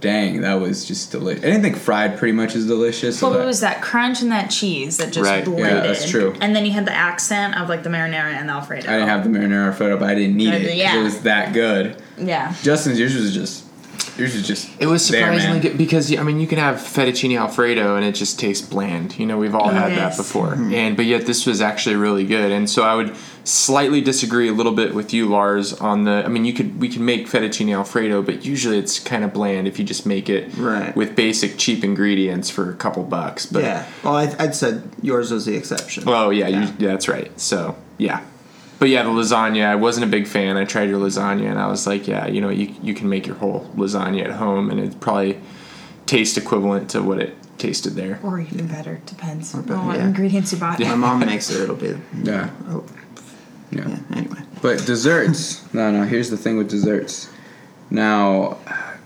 dang, that was just delicious. Anything fried pretty much is delicious. so Well, it was that crunch and that cheese that just Right. Yeah, that's true. And then you had the accent of like the marinara and the alfredo. I didn't have the marinara alfredo, but I didn't need it Yeah. it was that good. Yeah. Justin's yours was just, yours was just. It was there, surprisingly man. good because I mean you can have fettuccine alfredo and it just tastes bland. You know we've all had that Yes. before, mm-hmm. and but yet this was actually really good. And so I would slightly disagree a little bit with you, Lars, on the. I mean you could we can make fettuccine alfredo, but usually it's kind of bland if you just make it Right. with basic cheap ingredients for a couple bucks. But yeah. Well, I, I'd said yours was the exception. oh yeah, Yeah. You, yeah, that's right. So yeah, but yeah, the lasagna. I wasn't a big fan. I tried your lasagna, and I was like, yeah, you know, you you can make your whole lasagna at home, and it probably taste equivalent to what it tasted there. Or even better, depends on bet- what yeah. ingredients you bought. My mom makes it. It'll be. Yeah. Oh, Yeah. yeah. Anyway. But desserts. no, no. Here's the thing with desserts. Now,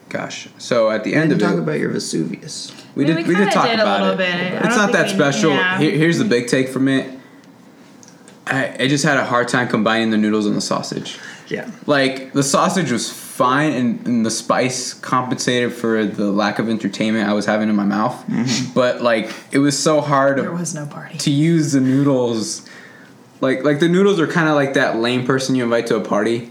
gosh. So at the end And of talk it, about your Vesuvius. we I mean, did. we We did talk did a about little it. bit. I It's don't not that we- special. yeah. Here, here's the big take from it. I, I just had a hard time combining the noodles and the sausage. Yeah. Like the sausage was fine, and, and the spice compensated for the lack of entertainment I was having in my mouth. Mm-hmm. But like, it was so hard There to, was no party. to use the noodles. Like like the noodles are kind of like that lame person you invite to a party.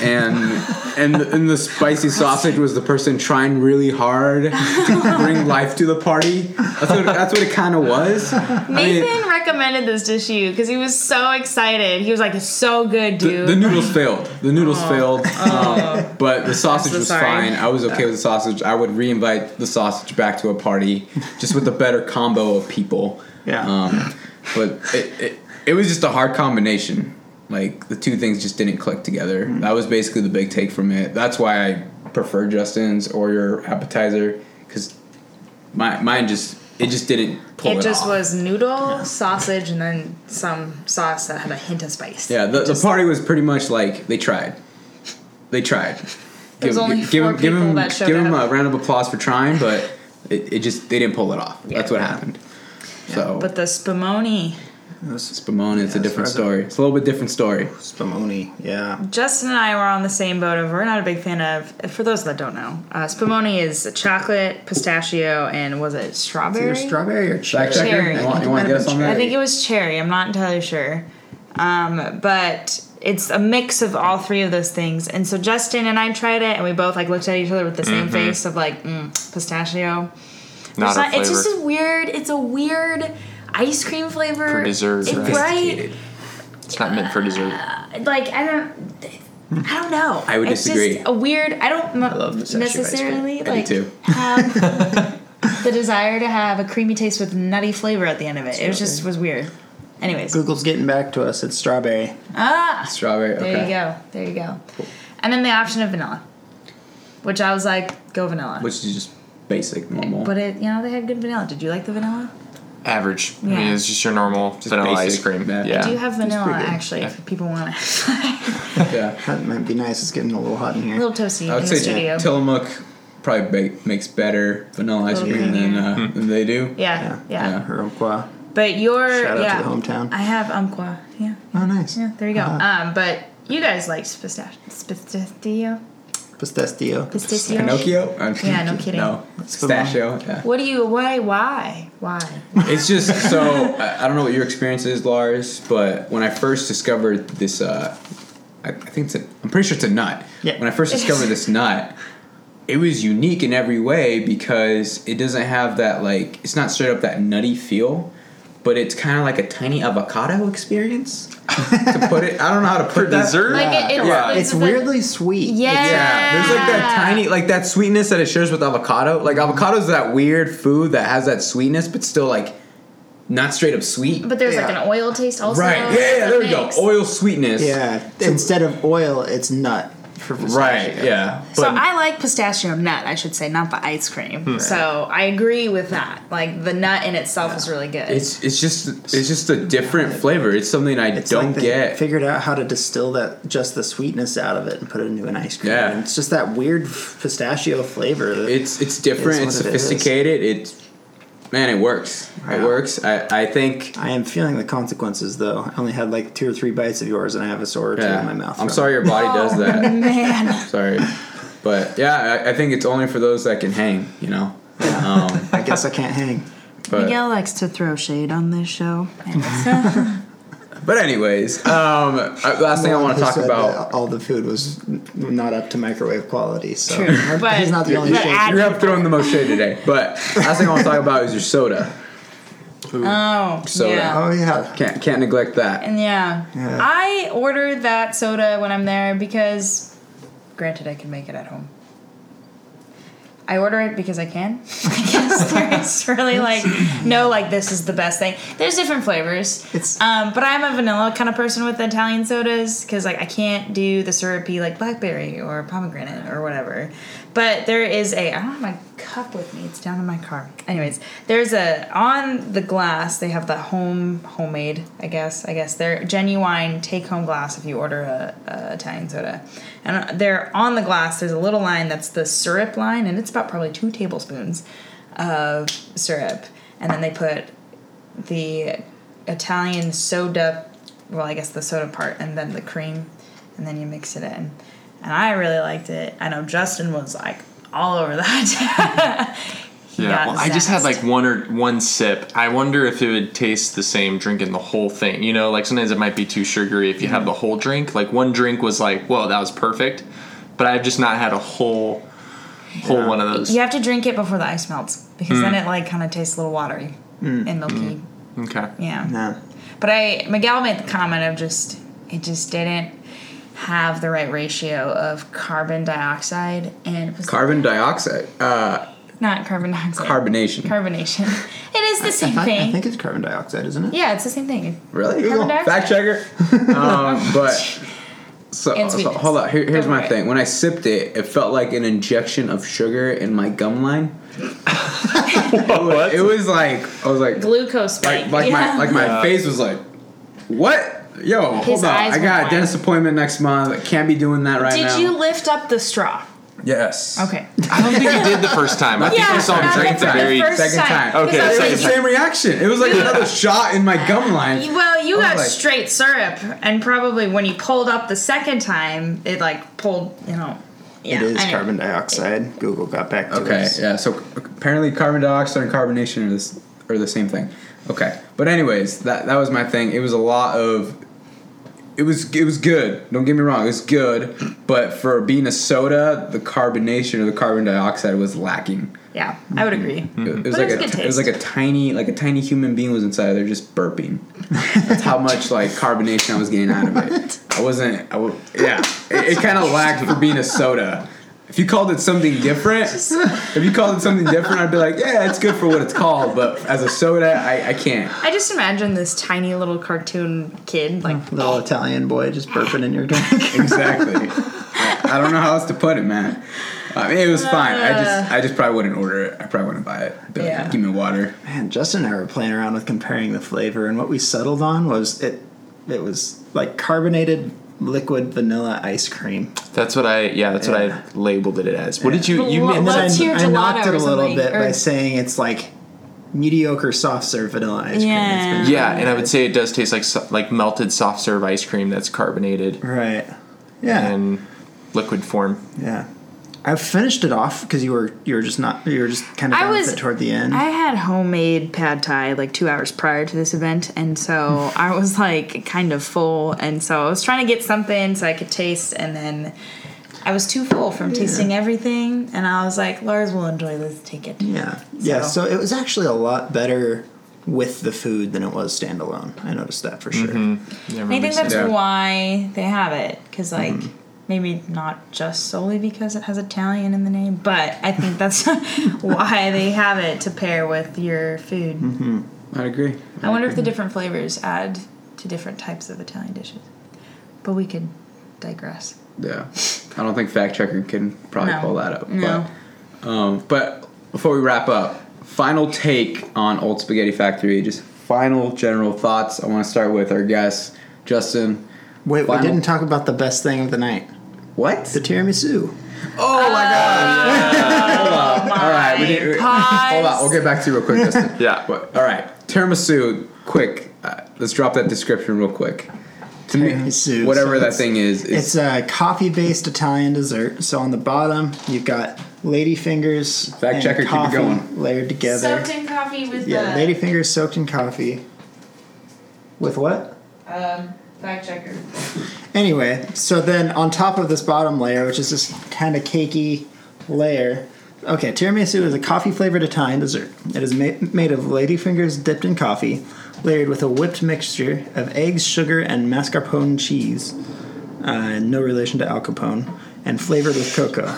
and and the, and the spicy sausage was the person trying really hard to bring life to the party. That's what that's what it kind of was. I mean, Nathan recommended this dish to you because he was so excited. He was like, "It's so good, dude." the noodles failed. The noodles failed. Um, but the sausage so was sorry. fine. I was okay with the sausage. I would re-invite the sausage back to a party, just with a better combo of people. Yeah. Um, but it, it it was just a hard combination. Like the two things just didn't click together. Mm. That was basically the big take from it. That's why I prefer Justin's or your appetizer because my mine just it just didn't pull it, it just off. was noodle, sausage, and then some sauce that had a hint of spice. Yeah, the, the party was pretty much like they tried. They tried. Only give four them, give them, give them a round of applause for trying, but it, it just they didn't pull it off. Yeah. That's what happened. So, But the spumoni, It was Spumoni, it's a different story. It's a little bit different story. Spumoni. Yeah. Justin and I were on the same boat of we're not a big fan of. For those that don't know, uh, spumoni is chocolate, pistachio, and was it It's strawberry? either strawberry or cherry. Fact Cherry. you want, you want to guess on that? I think it was cherry. I'm not entirely sure. Um, but it's a mix of all three of those things. And so Justin and I tried it, and we both like looked at each other with the same face of like mm, pistachio. Not It's, our not- it's just a weird. It's a weird ice cream flavor For dessert, It- right? right? It's not meant for dessert. Like I don't. I don't know. I would it's disagree. Just a weird. I don't m- love pistachio ice cream. necessarily like too. have the desire to have a creamy taste with nutty flavor at the end of it. It was just was weird. Anyways, Google's getting back to us. It's strawberry. ah, Strawberry. there Okay. you go, there you go. And then the option of vanilla, which I was like, go vanilla. Which is just basic, normal. but it, you know, they had good vanilla. Did you like the vanilla? Average. I Yeah. mean, it's just your normal vanilla basic, ice cream. yeah. Yeah. Do you have vanilla pretty good. actually? If people want it. yeah. That might be nice. It's getting a little hot in here. a here. little toasty I would in the say studio. Tillamook probably ba- makes better vanilla ice Little cream than, creamier. uh, than they do. yeah, yeah, Yeah. Her Umpqua. But your Shout out yeah, to the hometown. I have umpqua. Yeah, Oh, nice. yeah. There you go. Uh-huh. Um, but you guys like pistachio, pistachio, Pistachio. pistachio. Pinocchio? I'm Yeah, no kidding. No. Pistachio. Yeah. What do you? Why? Why? Why? It's just so I, I don't know what your experience is, Lars, but when I first discovered this, uh, I, I think it's a, I'm pretty sure it's a nut. Yeah. When I first discovered this nut, it was unique in every way because it doesn't have that like it's not straight up that nutty feel, but it's kind of like a tiny avocado experience. to put it, I don't know how to put For that. dessert? Like it, it, Yeah. it's It's the- weirdly sweet. Yeah. Yeah, there's like that tiny, like that sweetness that it shares with avocado. Like avocado is that weird food that has that sweetness, but still like not straight up sweet. But there's like an oil taste also. right? Yeah, yeah. There we go. Oil sweetness. Yeah. Instead of oil, it's nut for pistachio. Right. Yeah. So But I like pistachio nut, I should say, not the ice cream. Hmm. So I agree with that. Like the nut in itself is really good. it's it's just it's just a different flavor. It's something I It's don't like they get. figured out how to distill that just the sweetness out of it and put it into an ice cream. Yeah. And it's just that weird pistachio flavor. It's it's different. It's It's what it is. sophisticated. It's man, it works. It works. I I think. I am feeling the consequences though. I only had like two or three bites of yours, and I have a sore or two Yeah. in my mouth. I'm sorry it. your body does that. Man. sorry, but yeah, I, I think it's only for those that can hang. You know. Um, I guess I can't hang. but Miguel likes to throw shade on this show. but anyways, um, last thing I want to talk about. all the food was not up to microwave quality. So True, but- he's not the only but shade. You're up throwing the most shade today. But last thing I want to talk about is your soda. Oh, Soda. yeah. Oh yeah. Can't can't neglect that. And yeah. Yeah. I ordered that soda when I'm there because, granted, I can make it at home. I order it because I can. I guess there's really like no like this is the best thing. There's different flavors. It's- um, but I'm a vanilla kind of person with Italian sodas because like I can't do the syrupy like blackberry or pomegranate or whatever. But there is a I don't have my cup with me. It's down in my car. Anyways, there's a on the glass they have the home homemade. I guess I guess they're genuine take home glass if you order a, a Italian soda, and they're on the glass. There's a little line that's the syrup line, and it's about probably two tablespoons of syrup, and then they put the Italian soda. Well, I guess the soda part, and then the cream, and then you mix it in. And I really liked it. I know Justin was like all over that. Yeah, got well, I just had like one or one sip. I wonder if it would taste the same drinking the whole thing. You know, like sometimes it might be too sugary if you have mm-hmm. the whole drink. Like one drink was like, whoa, that was perfect. But I've just not had a whole, whole one of those. You have to drink it before the ice melts because Mm. then it like kind of tastes a little watery mm. and milky. Mm. Okay. Yeah. No. But I Miguel made the comment of just it just didn't have the right ratio of carbon dioxide and was Carbon dioxide. Uh, not carbon dioxide. carbonation. Carbonation. It is the I, same thought- thing. I think it's carbon dioxide, isn't it? yeah, it's the same thing. Really? Carbon dioxide. Fact checker. um, but so, so hold on. Here, here's Go my for it. thing. When I sipped it, it felt like an injection of sugar in my gum line. What? It was like I was like Glucose spike. like like yeah. my like my Yeah. face was like what. Yo, His hold on. I were got a dentist appointment next month. I can't be doing that right Did now. Did you lift up the straw? Yes. Okay. I don't think you did the first time. I think Yeah, you saw him not drink the the very. first Second time. Because Okay, It was was the same reaction. It was like another shot in my gum line. Well, you got like- straight syrup, and probably when you pulled up the second time, it like pulled, you know. Yeah, it is anyway. carbon dioxide. Google got back to Okay, us. yeah. So apparently, carbon dioxide and carbonation are, this, are the same thing. Okay, but anyways, that that was my thing. It was a lot of. It was it was good. Don't get me wrong, it was good. But for being a soda, the carbonation or the carbon dioxide was lacking. Yeah, I would mm-hmm. agree. It, it was But like it was a it was like a tiny like a tiny human being was inside of there just burping. That's how much like carbonation I was getting out of it. I wasn't. I w- yeah. It, it kind of lacked for being a soda. If you called it something different, if you called it something different, I'd be like, yeah, it's good for what it's called. But as a soda, I, I can't. I just imagine this tiny little cartoon kid, mm, like, Little eh. Italian boy just burping in your drink. Exactly. I, I don't know how else to put it, man. I mean, it was fine. I just, uh. I just probably wouldn't order it. I probably wouldn't buy it. Be like, Yeah. Give me water. Man, Justin and I were playing around with comparing the flavor, and what we settled on was it. It was like carbonated liquid vanilla ice cream. That's what I. Yeah, that's what I labeled it as. What did you? You what- made And then I, I knocked it a little something, bit by saying it's like mediocre soft serve vanilla ice cream. Yeah. It's Yeah, and I would say it does taste like like melted soft serve ice cream that's carbonated right. Yeah. in liquid form. yeah. I finished it off because you were you were just not you were just kind of I was- toward the end. I had homemade pad thai like two hours prior to this event, and so I was like kind of full, and so I was trying to get something so I could taste, and then I was too full from tasting everything, and I was like, Lars will enjoy this. Take it. yeah. Yeah. So- So it was actually a lot better with the food than it was standalone. I noticed that for sure. Mm-hmm. Never And I think that's. Yeah. why they have it, because like maybe not just solely because it has Italian in the name, but I think that's why they have it to pair with your food. I agree. I wonder if the different flavors add to different types of Italian dishes. But we could digress. Yeah, I don't think fact checker can probably No. pull that up. No. But, um, but before we wrap up, final take on Old Spaghetti Factory. Just final general thoughts. I want to start with our guest Justin. Wait, Final- we didn't talk about the best thing of the night. What? The tiramisu. Oh my god! hold on. All right, we didn't. we- Pause. Hold on. We'll get back to you real quick, Justin. Yeah. But, all right, tiramisu. Quick. Uh, let's drop that description real quick. To me, Tiramisu, whatever so that it's- thing is, is It's a coffee-based Italian dessert. So on the bottom, you've got lady fingers Fact and checker, keep it coffee going. layered together. Soaked in coffee with yeah, the lady fingers soaked in coffee. With what? um, fact checker. Anyway, so then on top of this bottom layer, which is this kind of cakey layer, okay, tiramisu is a coffee-flavored Italian dessert. It is ma- made of ladyfingers dipped in coffee, layered with a whipped mixture of eggs, sugar, and mascarpone cheese, uh, no relation to Al Capone, and flavored with cocoa.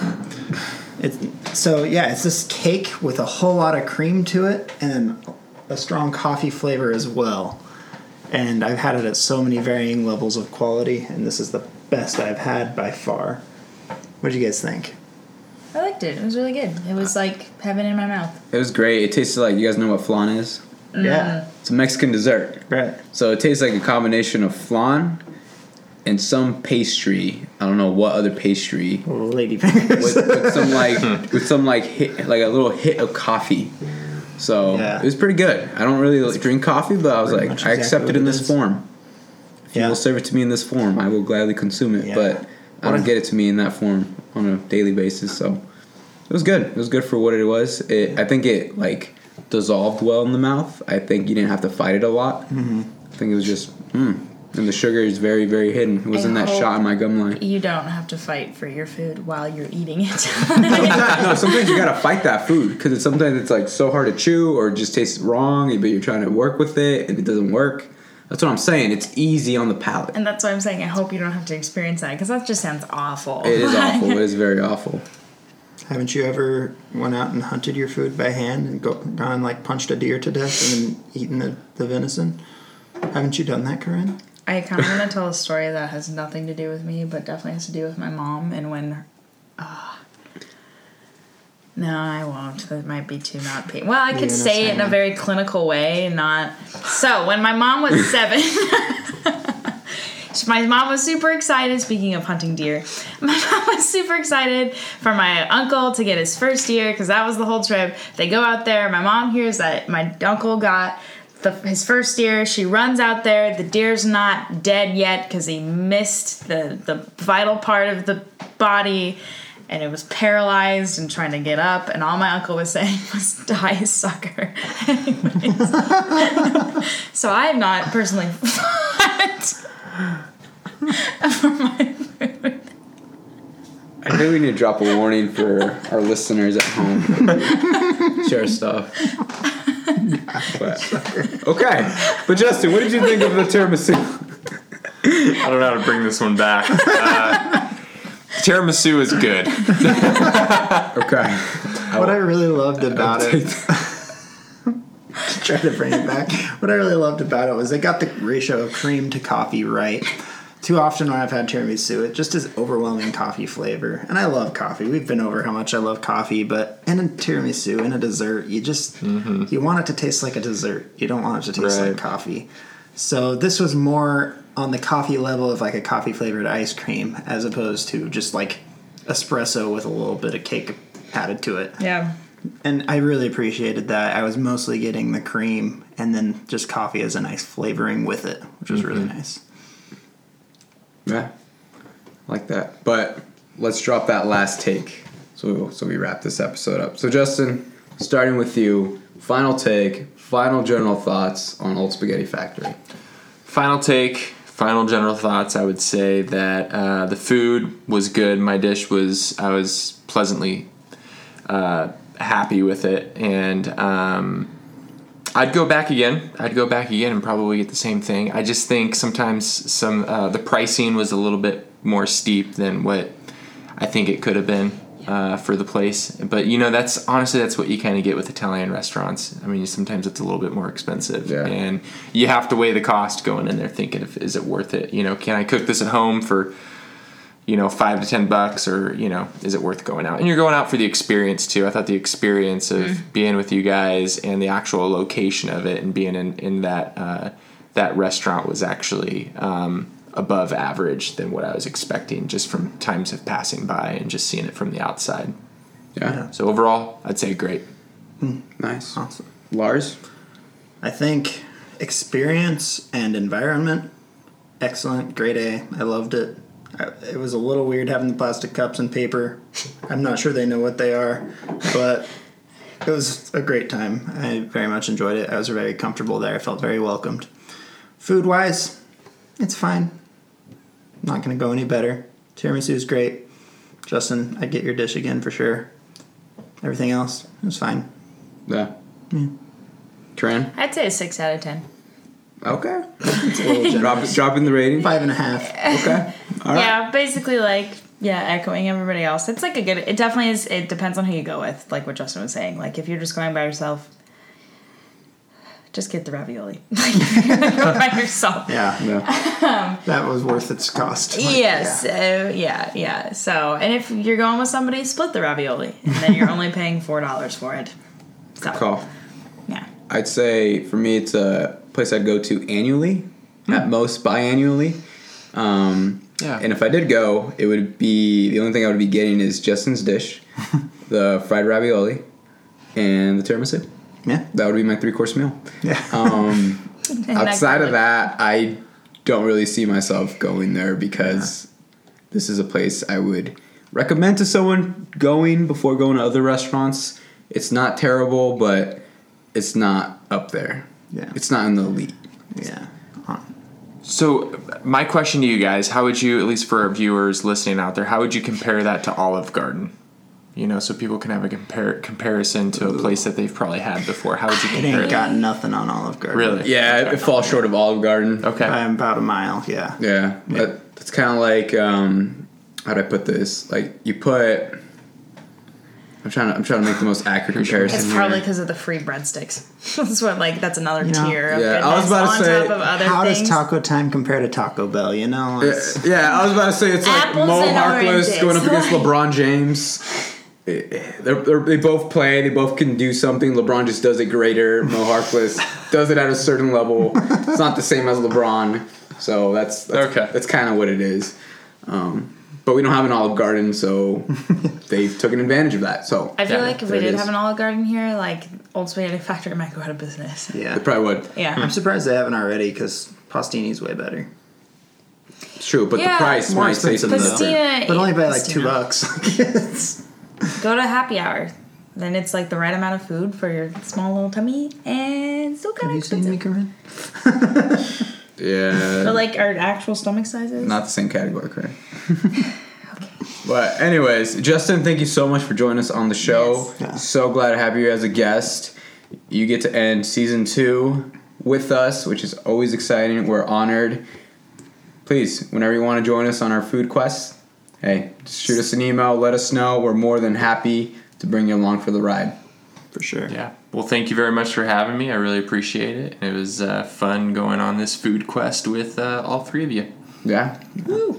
It's so yeah, it's this cake with a whole lot of cream to it and a strong coffee flavor as well. And I've had it at so many varying levels of quality, and this is the best I've had by far. What do you guys think? I liked it. It was really good. It was like heaven in my mouth. It was great. It tasted like you guys know what flan is. Mm-hmm. Yeah, It's a Mexican dessert. right. So it tastes like a combination of flan and some pastry. I don't know what other pastry. Lady fingers. With, with some like with some like hit like a little hit of coffee. So Yeah. it was pretty good. I don't really like, drink coffee, but I was like, much I accept it in this is. form. If you will serve it to me in this form, I will gladly consume it. Yeah. But I don't get it to me in that form on a daily basis. So it was good. It was good for what it was. It, I think it like dissolved well in the mouth. I think you didn't have to fight it a lot. Mm-hmm. I think it was just, mm. And the sugar is very, very hidden. It was I in that shot in my gum line. You don't have to fight for your food while you're eating it. Sometimes- no, sometimes you gotta fight that food because it's sometimes it's like so hard to chew or it just tastes wrong, but you're trying to work with it and it doesn't work. That's what I'm saying. It's easy on the palate. and that's why I'm saying I hope you don't have to experience that because that just sounds awful. It is awful. It is very awful. Haven't you ever went out and hunted your food by hand and go, gone like punched a deer to death and then eaten the, the venison? Haven't you done that, Corinne? I kind of want to tell a story that has nothing to do with me, but definitely has to do with my mom. And when, uh, no, I won't. That might be too not pain. Well, I could say say it in a very clinical way, not. So when my mom was seven. My mom was super excited. Speaking of hunting deer, my mom was super excited for my uncle to get his first deer because that was the whole trip. They go out there. My mom hears that my uncle got the, his first deer. She runs out there. The deer's not dead yet because he missed the the vital part of the body. And it was paralyzed and trying to get up, and all my uncle was saying was "die, sucker." So I have not personally for my food. I think we need to drop a warning for our listeners at home. Share stuff. But, okay, but Justin, what did you think of the tiramisu? I don't know how to bring this one back. Uh, tiramisu is good. Okay, What I really loved about it, take try to bring it back. What I really loved about it was they got the ratio of cream to coffee right. Too often when I've had tiramisu, it just is overwhelming coffee flavor, and I love coffee. We've been over how much I love coffee, but in a tiramisu, in a dessert, you just mm-hmm. you want it to taste like a dessert. You don't want it to taste Right. like coffee. So this was more on the coffee level of like a coffee flavored ice cream, as opposed to just like espresso with a little bit of cake added to it Yeah. and I really appreciated that. I was mostly getting the cream and then just coffee as a nice flavoring with it, which was mm-hmm. really nice. Yeah, like that. But let's drop that last take. So so we wrap this episode up. So Justin, starting with you, final take, final general thoughts on Old Spaghetti Factory. Final take, final general thoughts. I would say that uh, the food was good. My dish was, I was pleasantly uh, happy with it. And um, I'd go back again. I'd go back again and probably get the same thing. I just think sometimes some uh, the pricing was a little bit more steep than what I think it could have been uh, for the place. But you know, that's honestly that's what you kind of get with Italian restaurants. I mean, sometimes it's a little bit more expensive, Yeah. and you have to weigh the cost going in there, thinking if is it worth it. You know, can I cook this at home for you know five to ten bucks, or you know, is it worth going out? And you're going out for the experience too. I thought the experience of being with you guys and the actual location of it and being in in that uh, that restaurant was actually. Um, above average than what I was expecting just from times of passing by and just seeing it from the outside. Yeah, So overall, I'd say great. nice. Awesome. Lars, I think experience and environment, excellent, great A. I loved it. I, it was a little weird having the plastic cups and paper. I'm not sure they know what they are, but it was a great time. I very much enjoyed it. I was very comfortable there. I felt very welcomed. Food wise, it's fine. Not going to go any better. Tiramisu is great. Justin, I'd get your dish again for sure. Everything else, it was fine. yeah. Tran, I'd say a six out of ten. Okay. It's a little generous. Drop dropping the rating. Five and a half. Okay. All right. Yeah, basically like Yeah, echoing everybody else. It's like a good. It definitely is. It depends on who you go with. Like what Justin was saying. Like if you're just going by yourself, just get the ravioli. Like you're gonna go by yourself. Yeah, Yeah. that was worth its cost. Like, Yes. yeah. Uh, yeah. Yeah. So, and if you're going with somebody, split the ravioli, and then you're only paying four dollars for it. So, Call. yeah. I'd say for me, it's a place I'd go to annually, at most biannually. Um, Yeah. And if I did go, it would be the only thing I would be getting is Justin's dish, the fried ravioli, and the tiramisu. Yeah, That would be my three course meal. yeah. Um, outside of that, I don't really see myself going there because this is a place I would recommend to someone going before going to other restaurants. It's not terrible, but it's not up there. Yeah. It's not in the elite. yeah. So, my question to you guys: How would you, at least for our viewers listening out there, how would you compare that to Olive Garden? You know, so people can have a compare comparison to a place that they've probably had before. How would you It compare ain't it? got nothing on Olive Garden. Really? Yeah, it, it falls short of Olive Garden. Okay. By about a mile. Yeah. Yeah, That, that's kind of like um, how do I put this? Like you put. I'm trying to. I'm trying to make the most accurate comparison It's probably because of the free breadsticks. that's what like that's another You know, tier of yeah, goodness I was about to on say, top of other How things. does Taco Time compare to Taco Bell? You know, it's, Yeah, I was about to say it's like Apples Mo and Harkless going up against LeBron James. They're, they're, they both play. They both can do something. LeBron just does it greater. Mo Harkless does it at a certain level. It's not the same as LeBron. So that's, that's Okay. That's kind of what it is. Um, but we don't have an Olive Garden, so they took an advantage of that. So I feel Yeah, like if there we did is. have an Olive Garden here, like Old Spaghetti Factory might go out of business. yeah. they probably would. Yeah. I'm surprised they haven't already because Pastini's way better. It's true, but Yeah. the price More might say something Pastina- but only by like two bucks. Go to happy hour. Then it's like the right amount of food for your small little tummy and still kind Have of you seen expensive. me, Yeah. But like our actual stomach sizes. Not the same category, correct? But anyways, Justin, thank you so much for joining us on the show. Yes. Yeah. So glad to have you as a guest. You get to end season two with us, which is always exciting. We're honored. Please, whenever you want to join us on our food quest, hey, just shoot us an email. Let us know. We're more than happy to bring you along for the ride. For sure. Yeah. Well, thank you very much for having me. I really appreciate it. It was uh, fun going on this food quest with uh, all three of you. Yeah.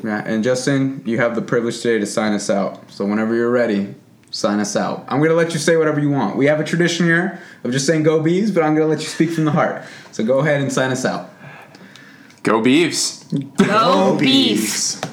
Yeah. And Justin, you have the privilege today to sign us out. So whenever you're ready, sign us out. I'm gonna let you say whatever you want. We have a tradition here of just saying go bees, but I'm gonna let you speak from the heart. So go ahead and sign us out. Go Beavs! Go beef. beefs.